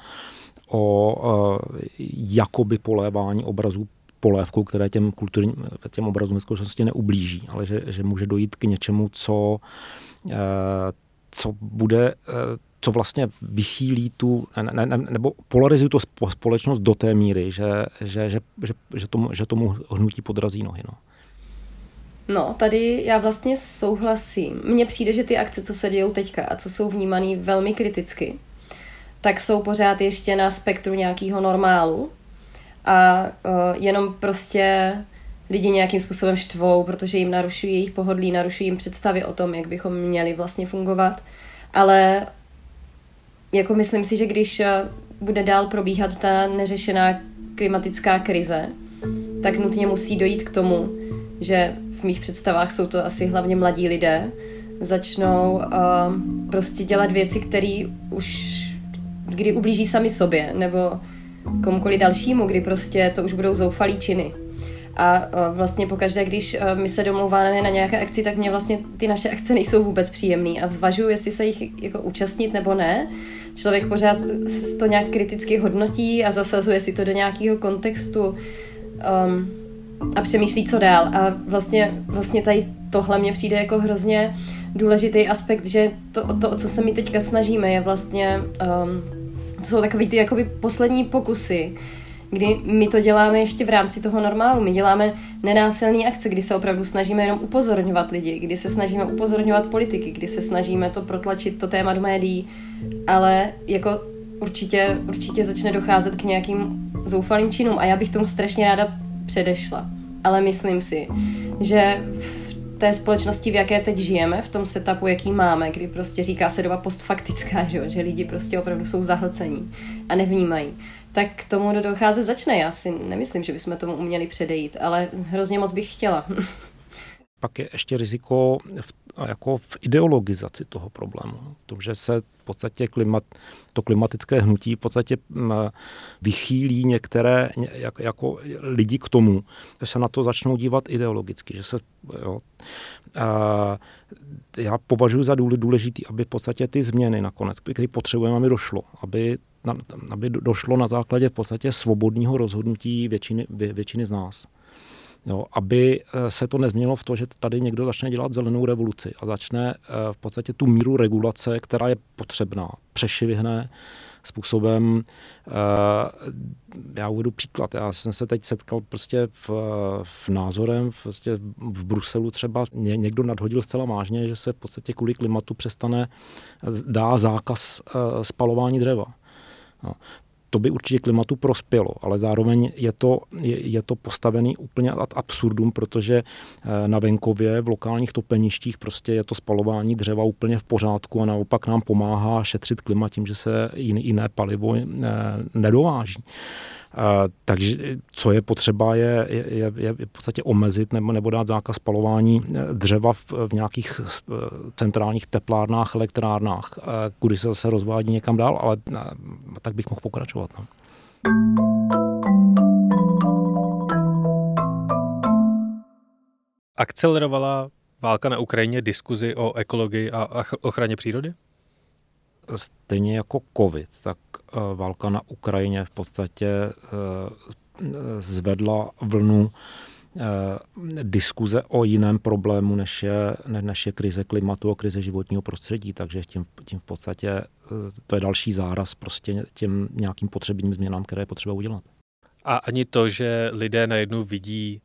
B: o uh, jakoby polévání obrazů polévkou, které těm kulturním, těm obrazům ve skutečnosti neublíží, ale že, že může dojít k něčemu, co, uh, co bude uh, co vlastně vychýlí tu, ne, ne, nebo polarizuje tu společnost do té míry, že, že, že, že, že, tomu, že tomu hnutí podrazí nohy. No.
C: No, tady já vlastně souhlasím. Mně přijde, že ty akce, co se dějou teďka a co jsou vnímané velmi kriticky, tak jsou pořád ještě na spektru nějakého normálu a uh, jenom prostě lidi nějakým způsobem štvou, protože jim narušují jejich pohodlí, narušují jim představy o tom, jak bychom měli vlastně fungovat. Ale jako myslím si, že když eh, bude dál probíhat ta neřešená klimatická krize, tak nutně musí dojít k tomu, že v mých představách jsou to asi hlavně mladí lidé, začnou uh, prostě dělat věci, které už kdy ublíží sami sobě, nebo komukoli dalšímu, kdy prostě to už budou zoufalý činy. A uh, vlastně pokaždé, když uh, my se domlouváme na nějaké akci, tak mě vlastně ty naše akce nejsou vůbec příjemné a zvažuji, jestli se jich jako účastnit nebo ne, člověk pořád to nějak kriticky hodnotí a zasazuje si to do nějakého kontextu um, a přemýšlí, co dál. A vlastně, vlastně tady tohle mně přijde jako hrozně důležitý aspekt, že to, to o co se my teďka snažíme, je vlastně, um, to jsou takový ty jakoby poslední pokusy, kdy my to děláme ještě v rámci toho normálu. My děláme nenásilné akce, kdy se opravdu snažíme jenom upozorňovat lidi, kdy se snažíme upozorňovat politiky, kdy se snažíme to protlačit, to téma do médií, ale jako určitě, určitě začne docházet k nějakým zoufalým činům a já bych tomu strašně ráda předešla. Ale myslím si, že v té společnosti, v jaké teď žijeme, v tom setupu, jaký máme, kdy prostě říká se doba postfaktická, že, že lidi prostě opravdu jsou zahlcení a nevnímají, tak k tomu docházet začne. Já si nemyslím, že bychom tomu uměli předejít, ale hrozně moc bych chtěla.
B: Pak je ještě riziko v, jako v ideologizaci toho problému. V tom, že se v podstatě klimat, to klimatické hnutí v podstatě vychýlí některé jak, jako lidi k tomu, že se na to začnou dívat ideologicky. Že se, jo, a já považuji za důležitý, aby v podstatě ty změny nakonec, které potřebujeme, aby došlo, aby aby došlo na základě v podstatě svobodného rozhodnutí většiny, vě, většiny z nás. Jo, aby eh, se to nezměnilo v to, že tady někdo začne dělat zelenou revoluci a začne eh, v podstatě tu míru regulace, která je potřebná, přešivihne způsobem, eh, já uvedu příklad, já jsem se teď setkal prostě v, v názorem prostě v Bruselu třeba někdo nadhodil zcela vážně, že se v podstatě kvůli klimatu přestane, dá zákaz spalování dřeva. No. To by určitě klimatu prospělo, ale zároveň je to, je, je to postavený úplně ad absurdum, protože eh, na venkově v lokálních topeništích prostě je to spalování dřeva úplně v pořádku a naopak nám pomáhá šetřit klima tím, že se jiné, palivo eh, nedováží. Takže co je potřeba, je, je, je v podstatě omezit nebo, nebo dát zákaz spalování eh, dřeva v, v nějakých eh, centrálních teplárnách, elektrárnách, eh, kudy se zase rozvádí někam dál, ale tak bych mohl pokračovat. No.
A: Akcelerovala válka na Ukrajině diskuzi o ekologii a ochraně přírody?
B: Stejně jako covid, tak eh, válka na Ukrajině v podstatě eh, zvedla vlnu eh, diskuze o jiném problému, než je, než je krize klimatu a krize životního prostředí, takže tím, tím v podstatě to je další záraz prostě těm nějakým potřebným změnám, které je potřeba udělat.
A: A ani to, že lidé najednou vidí,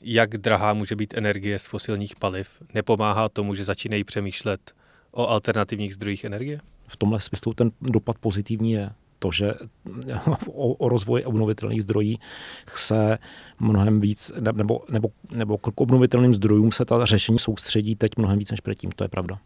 A: jak drahá může být energie z fosilních paliv, nepomáhá tomu, že začínají přemýšlet o alternativních zdrojích energie?
B: V tomhle smyslu ten dopad pozitivní je to, že o, o rozvoji obnovitelných zdrojí se mnohem víc, nebo, nebo, nebo k obnovitelným zdrojům se ta řešení soustředí teď mnohem víc než předtím, to je pravda.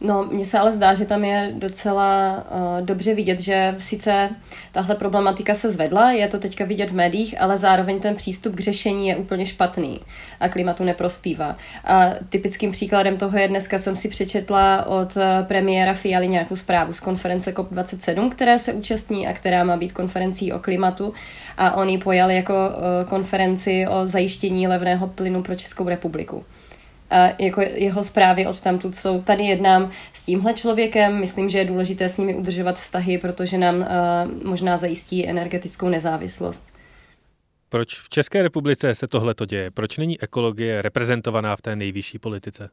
C: No, mně se ale zdá, že tam je docela uh, dobře vidět, že sice tahle problematika se zvedla, je to teďka vidět v médiích, ale zároveň ten přístup k řešení je úplně špatný a klimatu neprospívá. A typickým příkladem toho je dneska jsem si přečetla od eh, premiéra Fialy nějakou zprávu z konference COP27, které se účastní a která má být konferencí o klimatu a on ji pojal jako uh, konferenci o zajištění levného plynu pro Českou republiku jako jeho zprávy od tamtud jsou. Tady jednám s tímhle člověkem, myslím, že je důležité s nimi udržovat vztahy, protože nám uh, možná zajistí energetickou nezávislost.
A: Proč v České republice se tohle to děje? Proč není ekologie reprezentovaná v té nejvyšší politice?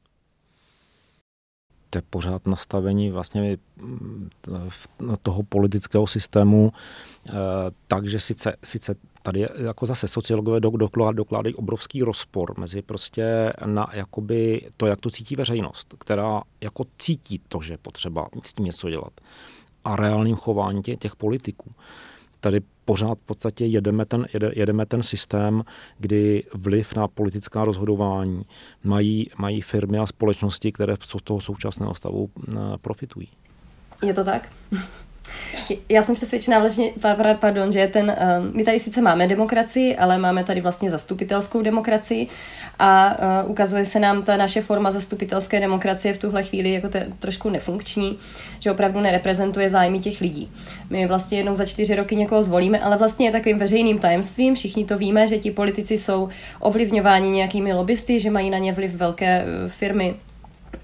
B: To je pořád nastavení vlastně mm, toho politického systému, takže sice, sice tady jako zase sociologové dokládají obrovský rozpor mezi prostě na jakoby to, jak to cítí veřejnost, která jako cítí to, že potřeba s tím něco dělat a reálným chování těch, těch politiků. Tady pořád v podstatě jedeme ten, jede, jedeme ten systém, kdy vliv na politická rozhodování mají, mají firmy a společnosti, které z toho současného stavu eh, profitují.
C: Je to tak? Já jsem přesvědčená vlastně, pardon, že ten, um, my tady sice máme demokracii, ale máme tady vlastně zastupitelskou demokracii a uh, ukazuje se nám ta naše forma zastupitelské demokracie v tuhle chvíli jako te, trošku nefunkční, že opravdu nereprezentuje zájmy těch lidí. My vlastně jednou za čtyři roky někoho zvolíme, ale vlastně je takovým veřejným tajemstvím, všichni to víme, že ti politici jsou ovlivňováni nějakými lobbysty, že mají na ně vliv velké uh, firmy,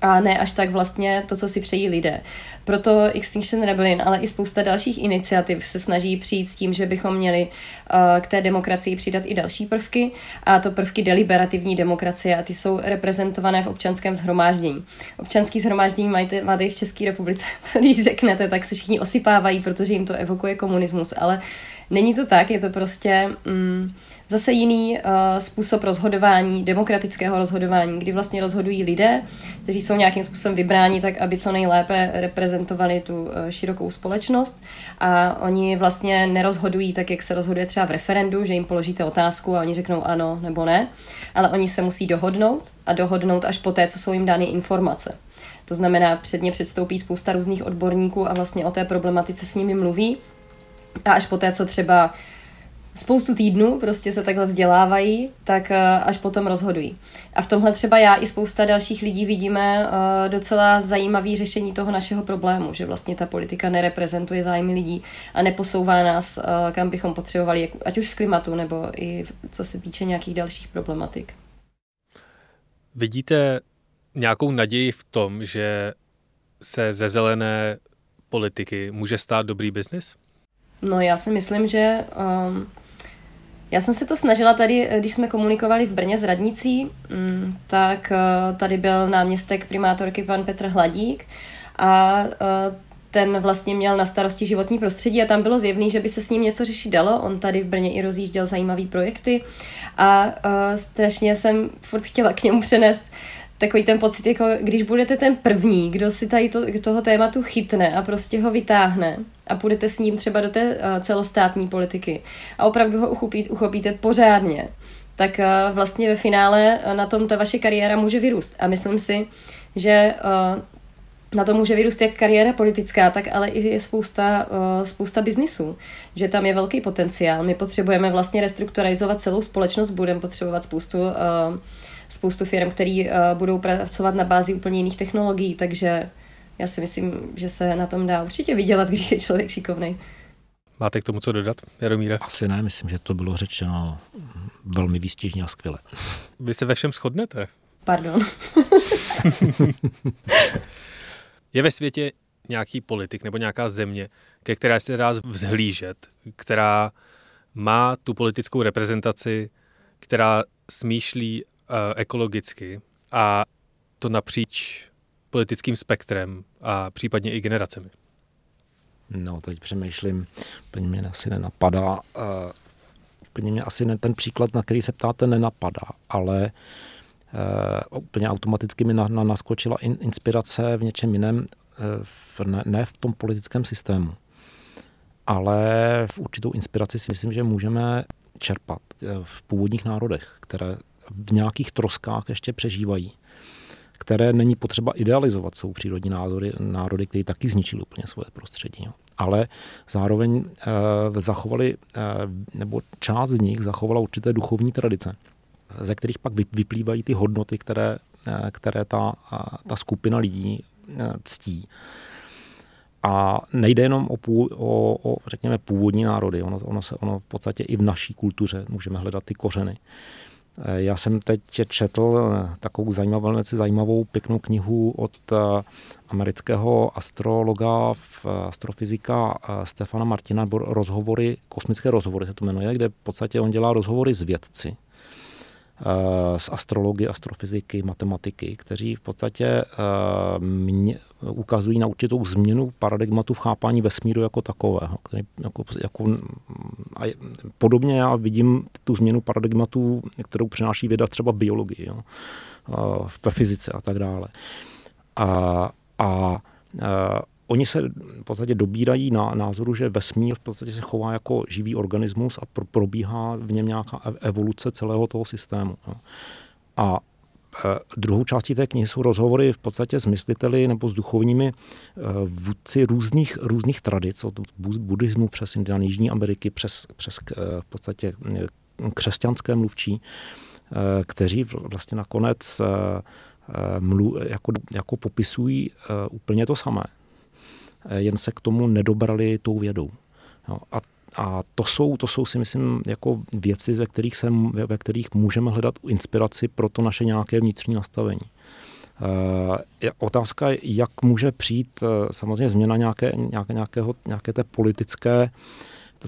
C: a ne až tak vlastně to, co si přejí lidé. Proto Extinction Rebellion, ale i spousta dalších iniciativ se snaží přijít s tím, že bychom měli uh, k té demokracii přidat i další prvky, a to prvky deliberativní demokracie, a ty jsou reprezentované v občanském zhromáždění. Občanský zhromáždění máte, máte i v České republice, když řeknete, tak se všichni osypávají, protože jim to evokuje komunismus, ale není to tak, je to prostě... Mm, Zase jiný uh, způsob rozhodování, demokratického rozhodování, kdy vlastně rozhodují lidé, kteří jsou nějakým způsobem vybráni tak, aby co nejlépe reprezentovali tu uh, širokou společnost a oni vlastně nerozhodují tak, jak se rozhoduje třeba v referendu, že jim položíte otázku a oni řeknou ano nebo ne, ale oni se musí dohodnout a dohodnout až po té, co jsou jim dány informace. To znamená, předně předstoupí spousta různých odborníků a vlastně o té problematice s nimi mluví. A až poté, co třeba spoustu týdnů prostě se takhle vzdělávají, tak eh, až potom rozhodují. A v tomhle třeba já i spousta dalších lidí vidíme eh, docela zajímavý řešení toho našeho problému, že vlastně ta politika nereprezentuje zájmy lidí a neposouvá nás, eh, kam bychom potřebovali, ať už v klimatu nebo i co se týče nějakých dalších problematik.
A: Vidíte nějakou naději v tom, že se ze zelené politiky může stát dobrý biznis?
C: No já si myslím, že um, já jsem se to snažila tady, když jsme komunikovali v Brně s radnicí, mm, tak eh, tady byl náměstek primátorky pan Petr Hladík a eh, ten vlastně měl na starosti životní prostředí a tam bylo zjevný, že by se s ním něco řešit dalo. On tady v Brně i rozjížděl zajímavý projekty a uh, strašně jsem furt chtěla k němu přenést takový ten pocit, jako když budete ten první, kdo si tady to, toho tématu chytne a prostě ho vytáhne a půjdete s ním třeba do té uh, celostátní politiky a opravdu ho uchopít, uchopíte pořádně, tak uh, vlastně ve finále uh, na tom ta vaše kariéra může vyrůst. A myslím si, že na to může vyrůst jak kariéra politická, tak ale i je spousta, spousta biznisů, že tam je velký potenciál. My potřebujeme vlastně restrukturalizovat celou společnost, budeme potřebovat spoustu, spoustu firm, které uh, budou pracovat na bázi úplně jiných technologií, takže já si myslím, že se na tom dá určitě vydělat, když je člověk šikovný.
A: Máte k tomu co dodat, Jaromíre?
B: Asi ne, myslím, že to bylo řečeno velmi výstižně a skvěle.
A: Vy se ve všem shodnete?
C: Pardon.
A: Je ve světě nějaký politik nebo nějaká země, ke které se dá vzhlížet, která má tu politickou reprezentaci, která smýšlí ekologicky a to napříč politickým spektrem a případně i generacemi?
B: No, teď přemýšlím, úplně mě asi nenapadá. Uh, úplně mě asi ne, ten příklad, na který se ptáte, nenapadá, ale uh, úplně automaticky mi na, na, naskočila in, inspirace v něčem jiném, v, ne, ne v tom politickém systému, ale v určitou inspiraci si myslím, že můžeme čerpat v původních národech, které v nějakých troskách ještě přežívají, které není potřeba idealizovat, jsou přírodní národy, národy které taky zničily úplně svoje prostředí. Jo. Ale zároveň uh, zachovali, uh, nebo část z nich zachovala určité duchovní tradice ze kterých pak vyplývají ty hodnoty, které, eh, které ta, ta skupina lidí eh, ctí. A nejde jenom o, pů, o, o řekněme, původní národy, ono, ono, se, ono v podstatě i v naší kultuře můžeme hledat ty kořeny. Eh, já jsem teď četl takovou zajímavou, velmi zajímavou, pěknou knihu od amerického astrologa, astrofyzika Stefana Martina, rozhovory, kosmické rozhovory se to jmenuje, kde v podstatě on dělá rozhovory s vědci Eh, z astrologie, astrofyziky, matematiky, kteří v podstatě eh, mě, ukazují na určitou změnu paradigmatu v chápání vesmíru jako takového. Který jako, jako, a podobně já vidím tu změnu paradigmatu, kterou přináší věda třeba biologii, jo, ve fyzice a tak dále. A, a, a oni se v podstatě dobírají na názoru, že vesmír v podstatě se chová jako živý organismus a pro, probíhá v něm nějaká evoluce celého toho systému. Jo. A druhou částí té knihy jsou rozhovory v podstatě s mysliteli nebo s duchovními e, vůdci různých, různých tradic, od buddhismu přes Indian Jižní Ameriky, přes, přes e, v podstatě křesťanské mluvčí, kteří vlastně nakonec mlu, jako, jako popisují úplně to samé. Eh, jen se k tomu nedobrali tou vědou. Jo, a a to jsou, to jsou si myslím jako věci, ve kterých, se, ve kterých můžeme hledat inspiraci pro to naše nějaké vnitřní nastavení. E, otázka je, jak může přijít e, samozřejmě změna nějaké, nějaké, nějakého, nějaké té politické,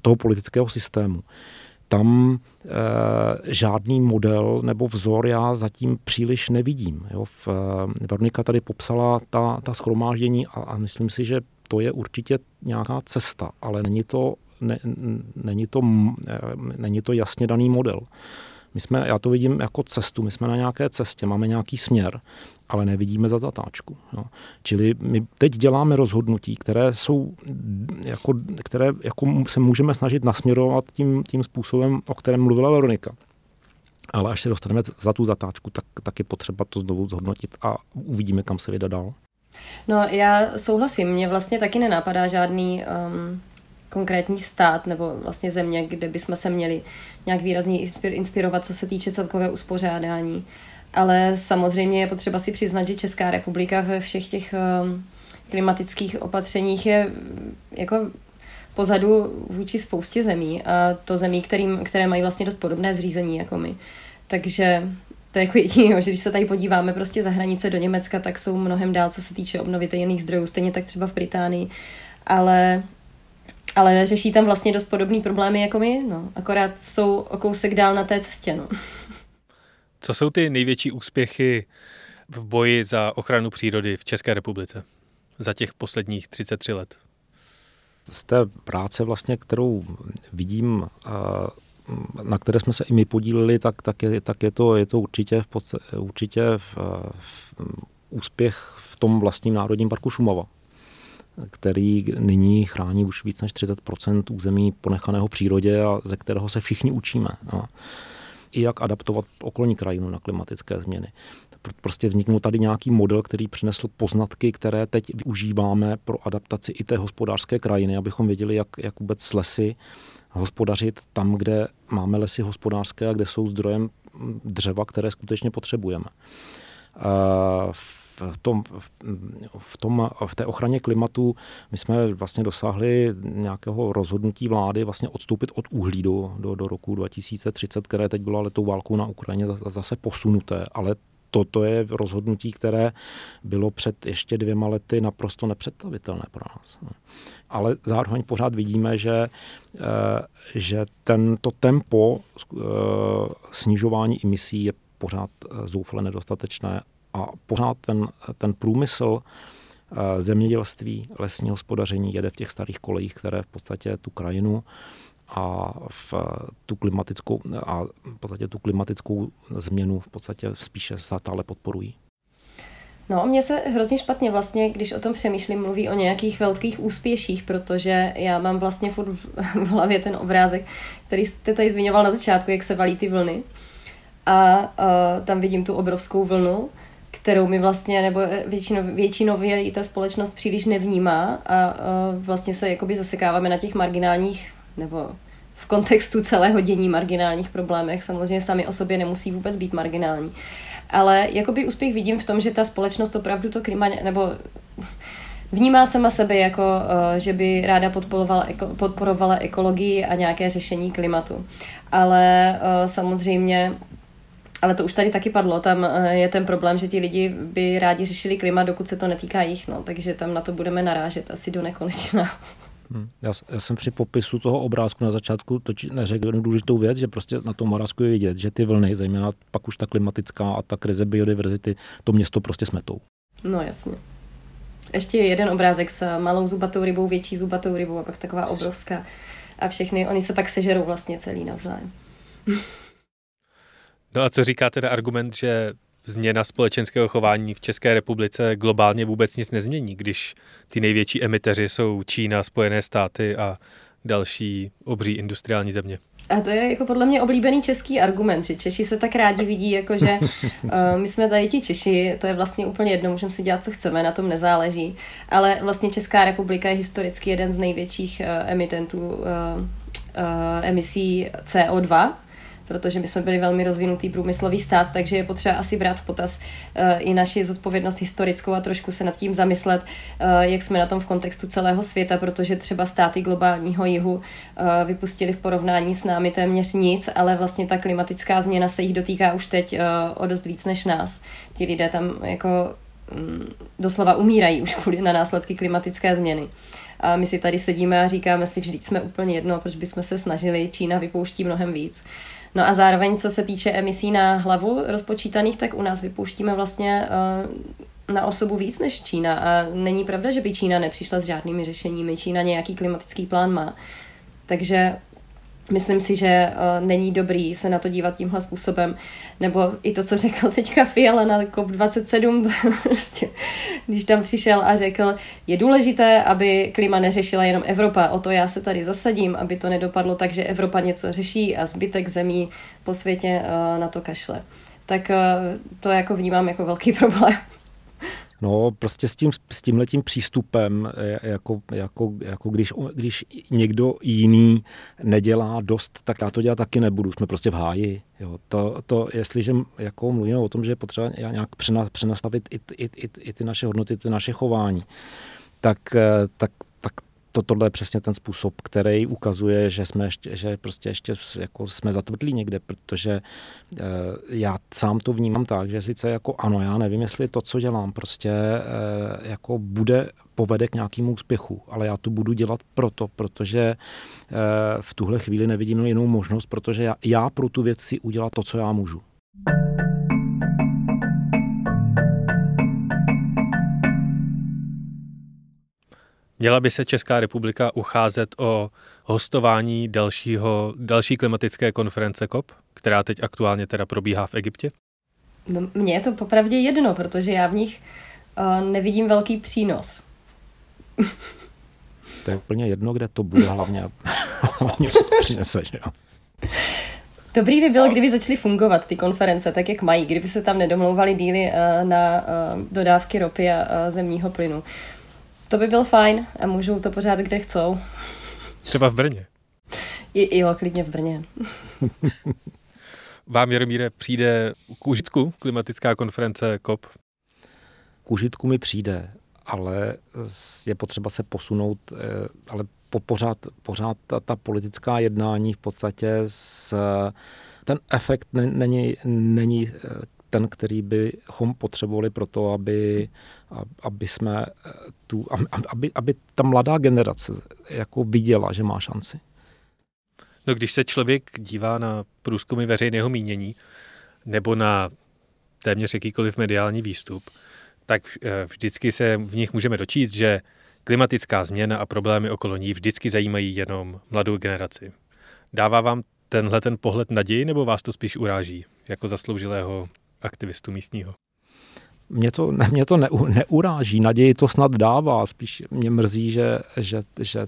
B: toho politického systému. Tam e, žádný model nebo vzor já zatím příliš nevidím. Jo. V, Veronika tady popsala ta, ta schromáždění a, a myslím si, že to je určitě nějaká cesta, ale není to, ne, není to, není to jasně daný model. My jsme, já to vidím jako cestu, my jsme na nějaké cestě, máme nějaký směr, ale nevidíme za zatáčku. Jo. Čili my teď děláme rozhodnutí, které jsou, jako, které jako se můžeme snažit nasměrovat tím, tím způsobem, o kterém mluvila Veronika. Ale až se dostaneme za tu zatáčku, tak, tak je potřeba to znovu zhodnotit a uvidíme, kam se vydat dál.
C: No já souhlasím, mě vlastně taky nenapadá žádný um, konkrétní stát nebo vlastně země, kde bychom se měli nějak výrazně inspirovat, co se týče celkového uspořádání. Ale samozřejmě je potřeba si přiznat, že Česká republika ve všech těch um, klimatických opatřeních je jako pozadu vůči spoustě zemí a to zemí, kterým, které mají vlastně dost podobné zřízení jako my. Takže to je jako jediný, že když se tady podíváme prostě za hranice do Německa, tak jsou mnohem dál, co se týče obnovitelných zdrojů, stejně tak třeba v Británii, ale ale řeší tam vlastně dost podobný problémy jako my, no. Akorát jsou o kousek dál na té cestě, no.
A: Co jsou ty největší úspěchy v boji za ochranu přírody v České republice za těch posledních 33 let?
B: Z té práce vlastně, kterou vidím na které jsme se i my podíleli, tak, tak, je, tak je, to, je to určitě, v podstatě, určitě v, v, úspěch v tom vlastním národním parku Šumava který nyní chrání už víc než 30% území ponechaného přírodě a ze kterého se všichni učíme. No. I jak adaptovat okolní krajinu na klimatické změny. Prostě vzniknul tady nějaký model, který přinesl poznatky, které teď využíváme pro adaptaci i té hospodářské krajiny, abychom věděli, jak, jak vůbec s lesy hospodařit tam, kde máme lesy hospodářské a kde jsou zdrojem dřeva, které skutečně potřebujeme. V, tom, v, tom, v té ochraně klimatu my jsme vlastně dosáhli nějakého rozhodnutí vlády vlastně odstoupit od uhlí do, do, do roku 2030, které teď bylo ale tou válkou na Ukrajině zase posunuté, ale toto je rozhodnutí, které bylo před ještě dvěma lety naprosto nepředstavitelné pro nás. Ale zároveň pořád vidíme, že, eh, že tento tempo eh, snižování emisí je pořád eh, zoufale nedostatečné a pořád ten, ten průmysl zemědělství, lesní hospodaření jede v těch starých kolejích, které v podstatě tu krajinu a v tu klimatickou, a v podstatě tu klimatickou změnu v podstatě spíše stále podporují.
C: No, mně se hrozně špatně vlastně, když o tom přemýšlím, mluví o nějakých velkých úspěších, protože já mám vlastně furt v hlavě ten obrázek, který jste tady zmiňoval na začátku, jak se valí ty vlny. A, a tam vidím tu obrovskou vlnu, kterou mi vlastně, nebo většino, většinově i ta společnost příliš nevnímá a, a vlastně se jakoby zasekáváme na těch marginálních nebo v kontextu celého dění marginálních problémech. Samozřejmě sami o sobě nemusí vůbec být marginální. Ale jakoby úspěch vidím v tom, že ta společnost opravdu to klima, nebo vnímá sama sebe jako, eh, že by ráda podporovala, podporovala ekologii a nějaké řešení klimatu. Ale eh, samozřejmě ale to už tady taky padlo, tam eh, je ten problém, že ti lidi by rádi řešili klima, dokud se to netýká jich, no, takže tam na to budeme narážet asi do nekonečna.
B: Hmm. Já, já jsem při popisu toho obrázku na začátku toč neřekl jednu důležitou věc, že prostě na tom obrázku je vidět, že ty vlny, zejména pak už ta klimatická a ta krize biodiverzity, to město prostě smetou.
C: No jasně. Ještě jeden obrázek s malou zubatou rybou, větší zubatou rybou a pak taková obrovská. A všechny, oni se pak sežerou vlastně celý navzájem.
A: No a co říká teda argument, že změna společenského chování v České republice globálně vůbec nic nezmění, když ty největší emiteři jsou Čína, Spojené státy a další obří industriální země.
C: A to je jako podle mě oblíbený český argument, že Češi se tak rádi vidí, jako že uh, my jsme tady ti Češi, to je vlastně úplně jedno, můžeme si dělat, co chceme, na tom nezáleží. Ale vlastně Česká republika je historicky jeden z největších uh, emitentů uh, emisí CO2 protože my jsme byli velmi rozvinutý průmyslový stát, takže je potřeba asi brát v potaz uh, i naši zodpovědnost historickou a trošku se nad tím zamyslet, uh, jak jsme na tom v kontextu celého světa, protože třeba státy globálního jihu uh, vypustili v porovnání s námi téměř nic, ale vlastně ta klimatická změna se jich dotýká už teď o dost víc než nás. Ti lidé tam jako um, doslova umírají už kvůli na následky klimatické změny. A my si tady sedíme a říkáme si, vždyť jsme úplně jedno, proč bychom se snažili, Čína vypouští mnohem víc. No a zároveň, co se týče emisí na hlavu rozpočítaných, tak u nás vypouštíme vlastně uh, na osobu víc než Čína. A není pravda, že by Čína nepřišla s žádnými řešeními. Čína nějaký klimatický plán má. Takže Myslím si, že uh, není dobrý se na to dívat tímhle způsobem. Nebo i to, co řekl teďka Fiala na COP27, prostě, když tam přišel a řekl, je důležité, aby klima neřešila jenom Evropa. O to já se tady zasadím, aby to nedopadlo tak, že Evropa něco řeší a zbytek zemí po světě uh, na to kašle. Tak uh, to jako vnímám jako velký problém.
B: No, prostě s tím, s tímhletím přístupem, jako, jako, jako když, když někdo jiný nedělá dost, tak já to dělat taky nebudu, jsme prostě v háji. Jo. To, to, jestliže jako mluvíme o tom, že je potřeba nějak přenastavit i, i, i, i ty naše hodnoty, ty naše chování, tak, tak to, tohle je přesně ten způsob, který ukazuje, že jsme ještě, že prostě ještě jako jsme zatvrdlí někde, protože e, já sám to vnímám tak, že sice jako ano, já nevím, jestli to, co dělám, prostě e, jako bude povede k nějakému úspěchu, ale já to budu dělat proto, protože e, v tuhle chvíli nevidím jinou možnost, protože já, já pro tu věc si udělat to, co já můžu.
A: Měla by se Česká republika ucházet o hostování dalšího, další klimatické konference COP, která teď aktuálně teda probíhá v Egyptě?
C: No, mně je to popravdě jedno, protože já v nich uh, nevidím velký přínos.
B: To je úplně jedno, kde to bude hlavně, hlavně co to přinese, že jo?
C: Dobrý by bylo, kdyby začaly fungovat ty konference tak, jak mají, kdyby se tam nedomlouvaly díly uh, na uh, dodávky ropy a uh, zemního plynu. To by byl fajn a můžou to pořád kde chcou.
A: Třeba v Brně.
C: I, jo, klidně v Brně.
A: Vám, Jaromíre, přijde k užitku klimatická konference COP?
B: K užitku mi přijde, ale je potřeba se posunout, eh, ale po pořád, pořád ta, ta politická jednání v podstatě s, ten efekt není, není eh, ten, který bychom potřebovali pro to, aby, aby jsme eh, tu, aby, aby ta mladá generace jako viděla, že má šanci.
A: No, když se člověk dívá na průzkumy veřejného mínění nebo na téměř jakýkoliv mediální výstup, tak eh, vždycky se v nich můžeme dočíst, že klimatická změna a problémy okolo ní vždycky zajímají jenom mladou generaci. Dává vám tenhle ten pohled naději, nebo vás to spíš uráží jako zasloužilého aktivistu místního?
B: Mě to, mě to ne, neuráží, naději to snad dává, spíš mě mrzí, že, že, že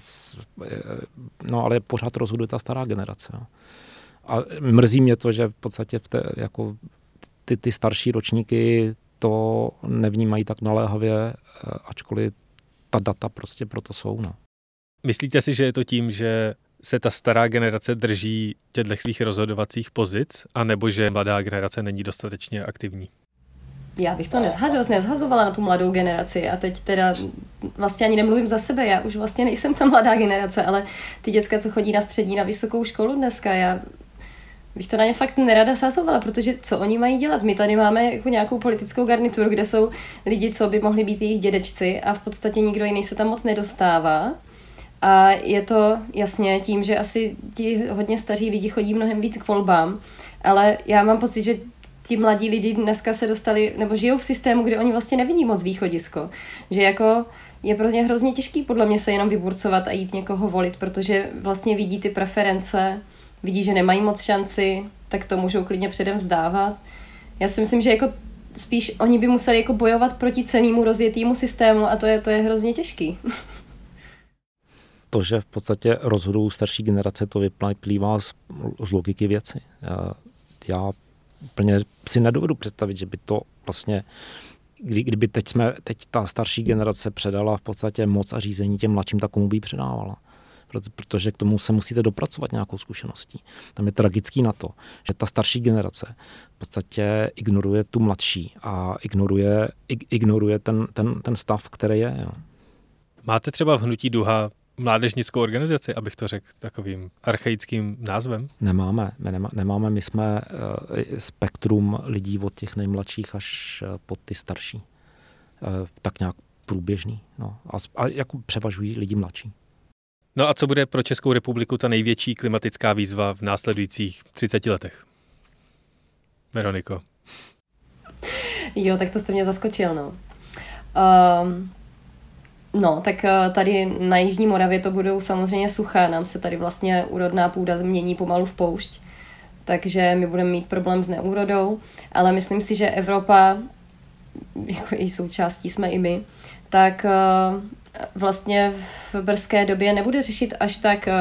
B: no ale pořád rozhoduje ta stará generace. A mrzí mě to, že v podstatě v té, jako ty, ty starší ročníky to nevnímají tak naléhavě, ačkoliv ta data prostě proto jsou. No.
A: Myslíte si, že je to tím, že se ta stará generace drží těchto svých rozhodovacích pozic, anebo že mladá generace není dostatečně aktivní?
C: Já bych to nezhadost, nezhazovala na tu mladou generaci a teď teda vlastně ani nemluvím za sebe, já už vlastně nejsem ta mladá generace, ale ty děcka, co chodí na střední, na vysokou školu dneska, já bych to na ně fakt nerada sazovala, protože co oni mají dělat? My tady máme jako nějakou politickou garnituru, kde jsou lidi, co by mohli být jejich dědečci a v podstatě nikdo jiný se tam moc nedostává. A je to jasně tím, že asi ti hodně staří lidi chodí mnohem víc k volbám, ale já mám pocit, že ti mladí lidi dneska se dostali, nebo žijou v systému, kde oni vlastně nevidí moc východisko. Že jako je pro ně hrozně těžký podle mě se jenom vyburcovat a jít někoho volit, protože vlastně vidí ty preference, vidí, že nemají moc šanci, tak to můžou klidně předem vzdávat. Já si myslím, že jako spíš oni by museli jako bojovat proti celému rozjetýmu systému a to je, to je hrozně těžký.
B: to, že v podstatě rozhodují starší generace, to vyplývá z, z logiky věci. Já, úplně si nedovedu představit, že by to vlastně, kdy, kdyby teď, jsme, teď ta starší generace předala v podstatě moc a řízení těm mladším, tak komu by ji předávala protože k tomu se musíte dopracovat nějakou zkušeností. Tam je tragický na to, že ta starší generace v podstatě ignoruje tu mladší a ignoruje, ignoruje ten, ten, ten stav, který je. Jo.
A: Máte třeba v Hnutí Duha mládežnickou organizaci, abych to řekl takovým archaickým názvem?
B: Nemáme, my nemá, nemáme, my jsme uh, spektrum lidí od těch nejmladších až uh, pod ty starší. Uh, tak nějak průběžný. No. A, a jako převažují lidi mladší.
A: No a co bude pro Českou republiku ta největší klimatická výzva v následujících 30 letech? Veroniko.
C: Jo, tak to jste mě zaskočil, no. Um, No, tak eh, tady na Jižní Moravě to budou samozřejmě suché, nám se tady vlastně úrodná půda změní pomalu v poušť, takže my budeme mít problém s neúrodou, ale myslím si, že Evropa, jako její součástí jsme i my, tak eh, vlastně v brzké době nebude řešit až tak eh,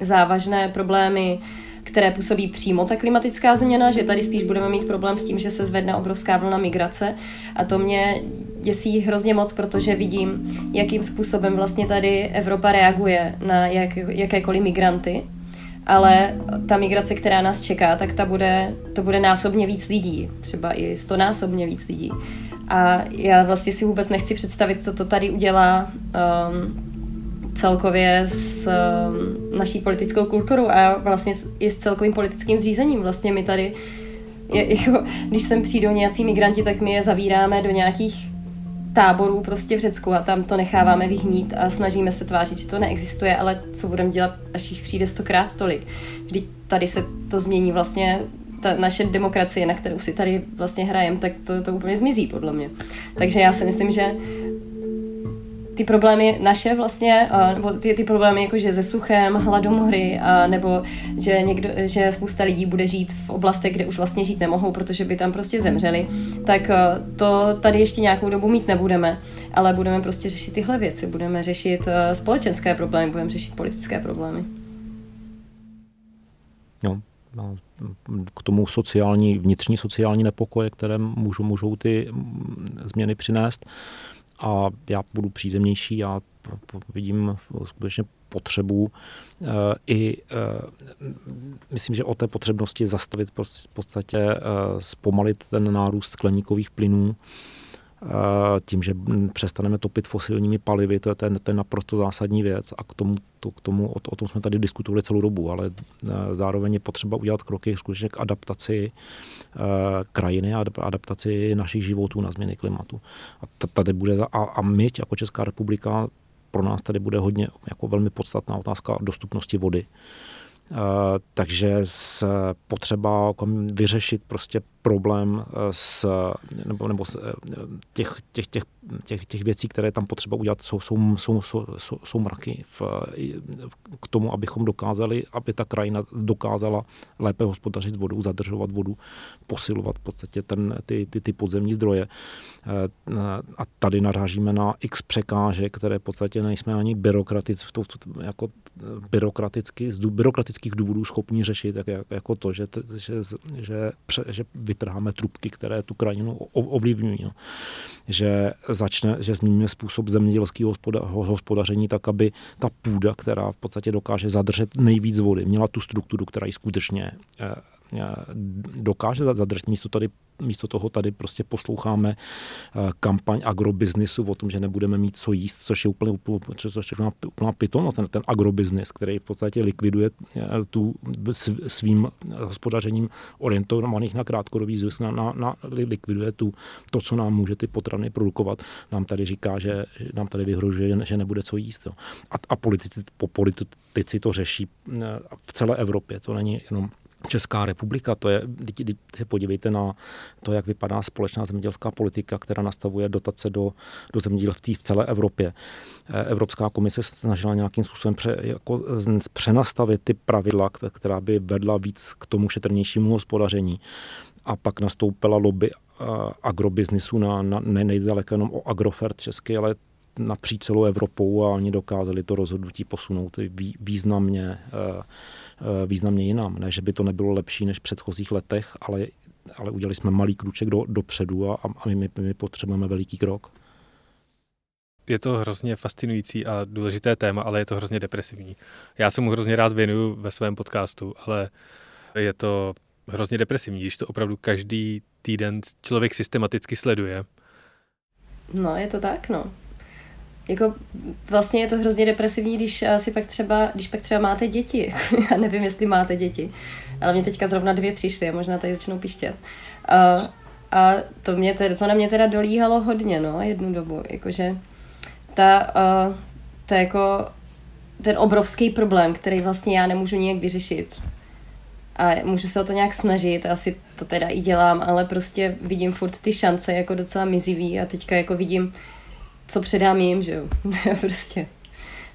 C: závažné problémy které působí přímo ta klimatická změna, že tady spíš budeme mít problém s tím, že se zvedne obrovská vlna migrace a to mě děsí hrozně moc, protože vidím, jakým způsobem vlastně tady Evropa reaguje na jak, jakékoliv migranty, ale ta migrace, která nás čeká, tak ta bude, to bude násobně víc lidí, třeba i stonásobně víc lidí. A já vlastně si vůbec nechci představit, co to tady udělá um, celkově s um, naší politickou kulturou a vlastně i s celkovým politickým zřízením. Vlastně my tady, je, jako, když sem přijdou nějací migranti, tak my je zavíráme do nějakých táborů prostě v Řecku a tam to necháváme vyhnít a snažíme se tvářit, že to neexistuje, ale co budeme dělat, až jich přijde stokrát tolik. Vždyť tady se to změní vlastně ta naše demokracie, na kterou si tady vlastně hrajeme, tak to, to úplně zmizí podle mě. Takže já si myslím, že ty problémy naše vlastně, nebo ty, ty problémy jako že se suchem, hladomory, a nebo že, někdo, že spousta lidí bude žít v oblastech, kde už vlastně žít nemohou, protože by tam prostě zemřeli, tak to tady ještě nějakou dobu mít nebudeme, ale budeme prostě řešit tyhle věci, budeme řešit společenské problémy, budeme řešit politické problémy.
B: No, no, k tomu sociální, vnitřní sociální nepokoje, které můžou, můžou ty změny přinést. A já budu přízemnější, já vidím skutečně potřebu uh, i, uh, myslím, že o té potřebnosti zastavit v podstatě, uh, zpomalit ten nárůst skleníkových plynů, tím, že přestaneme topit fosilními palivy, to je ten, ten naprosto zásadní věc a k tomu, to, k tomu o, o tom jsme tady diskutovali celou dobu, ale zároveň je potřeba udělat kroky skutečně k adaptaci krajiny a adaptaci našich životů na změny klimatu. A tady bude, a, a my jako Česká republika pro nás tady bude hodně jako velmi podstatná otázka dostupnosti vody. Uh, takže s potřeba vyřešit prostě problém eh, s, nebo, nebo eh, těch, těch, těch, těch, těch věcí, které tam potřeba udělat, jsou, jsou, jsou, jsou, jsou, jsou mraky v, k tomu, abychom dokázali, aby ta krajina dokázala lépe hospodařit s vodou, zadržovat vodu, posilovat v podstatě ten, ty, ty, ty podzemní zdroje. Eh, a tady narážíme na x překážek, které v podstatě nejsme ani byrokratic, to, jako byrokraticky, z byrokratických důvodů schopni řešit, jak, jako to, že, že, že, že vytrháme trubky, které tu krajinu ovlivňují. No. Že začne, že změníme způsob zemědělského hospodaření tak, aby ta půda, která v podstatě dokáže zadržet nejvíc vody, měla tu strukturu, která ji skutečně eh, dokáže zadržet. Místo tady místo toho tady prostě posloucháme eh, kampaň agrobiznisu o tom, že nebudeme mít co jíst, což je úplně, což je úplná pitomost, ten, ten agrobiznis, který v podstatě likviduje eh, tu svým hospodařením orientovaných na krátkodobý zisk, na, na, na, likviduje tu, to, co nám může ty potrany produkovat. Nám tady říká, že nám tady vyhrožuje, že nebude co jíst. Jo. A, a politici, po politici to řeší eh, v celé Evropě, to není jenom Česká republika, to je, když se podívejte na to, jak vypadá společná zemědělská politika, která nastavuje dotace do, do zemědělství v celé Evropě. Eh, Evropská komise snažila nějakým způsobem pře, jako přenastavit ty pravidla, která by vedla víc k tomu šetrnějšímu hospodaření. A pak nastoupila lobby eh, agrobiznisu na, na ne, nejde jenom o Agrofert český, ale napříč celou Evropou a oni dokázali to rozhodnutí posunout významně uh, Eh, významně jinam. Ne, že by to nebylo lepší než v předchozích letech, ale, ale udělali jsme malý kruček do, dopředu a, a my, my potřebujeme veliký krok.
A: Je to hrozně fascinující a důležité téma, ale je to hrozně depresivní. Já se mu hrozně rád věnuju ve svém podcastu, ale je to hrozně depresivní, když to opravdu každý týden člověk systematicky sleduje.
C: No, je to tak, no jako vlastně je to hrozně depresivní, když eh, si pak třeba, když pak třeba máte děti. Já nevím, jestli máte děti, ale mě teďka zrovna dvě přišly a možná tady začnou pištět. A, a to, mě teda, to na mě teda dolíhalo hodně, no, jednu dobu, jakože ta, uh, to jako ten obrovský problém, který vlastně já nemůžu nějak vyřešit. A můžu se o to nějak snažit, asi to teda i dělám, ale prostě vidím furt ty šance jako docela mizivý a teďka jako vidím, co předám jim, že jo. prostě.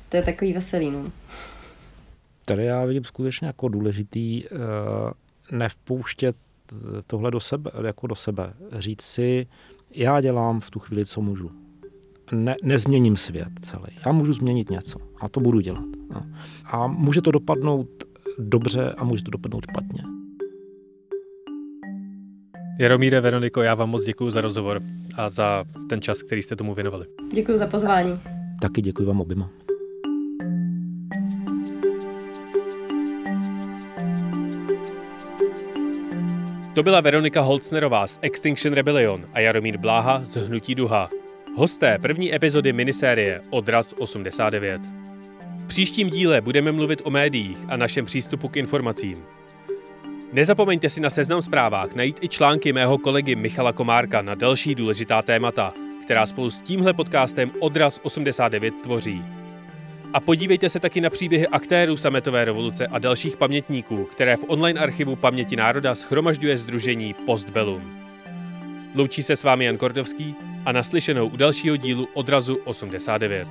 C: To je takový veselý, no.
B: Tady já vidím skutečně jako důležitý uh, nevpouštět tohle do sebe, jako do sebe. Říct si, já dělám v tu chvíli, co můžu. Ne, nezměním svět celý. Já můžu změnit něco a to budu dělat. A může to dopadnout dobře a může to dopadnout špatně.
A: Jaromíre, Veroniko, já vám moc děkuji za rozhovor a za ten čas, který jste tomu věnovali.
C: Děkuji za pozvání.
B: Taky děkuji vám oběma.
A: To byla Veronika Holcnerová z Extinction Rebellion a Jaromír Bláha z Hnutí Duha. Hosté první epizody minisérie Odraz 89. V příštím díle budeme mluvit o médiích a našem přístupu k informacím. Nezapomeňte si na seznam zprávách najít i články mého kolegy Michala Komárka na další důležitá témata, která spolu s tímhle podcastem Odraz 89 tvoří. A podívejte se taky na příběhy aktérů sametové revoluce a dalších pamětníků, které v online archivu Paměti národa schromažďuje Združení Postbellum. Loučí se s vámi Jan Kordovský, a naslyšenou u dalšího dílu Odrazu 89.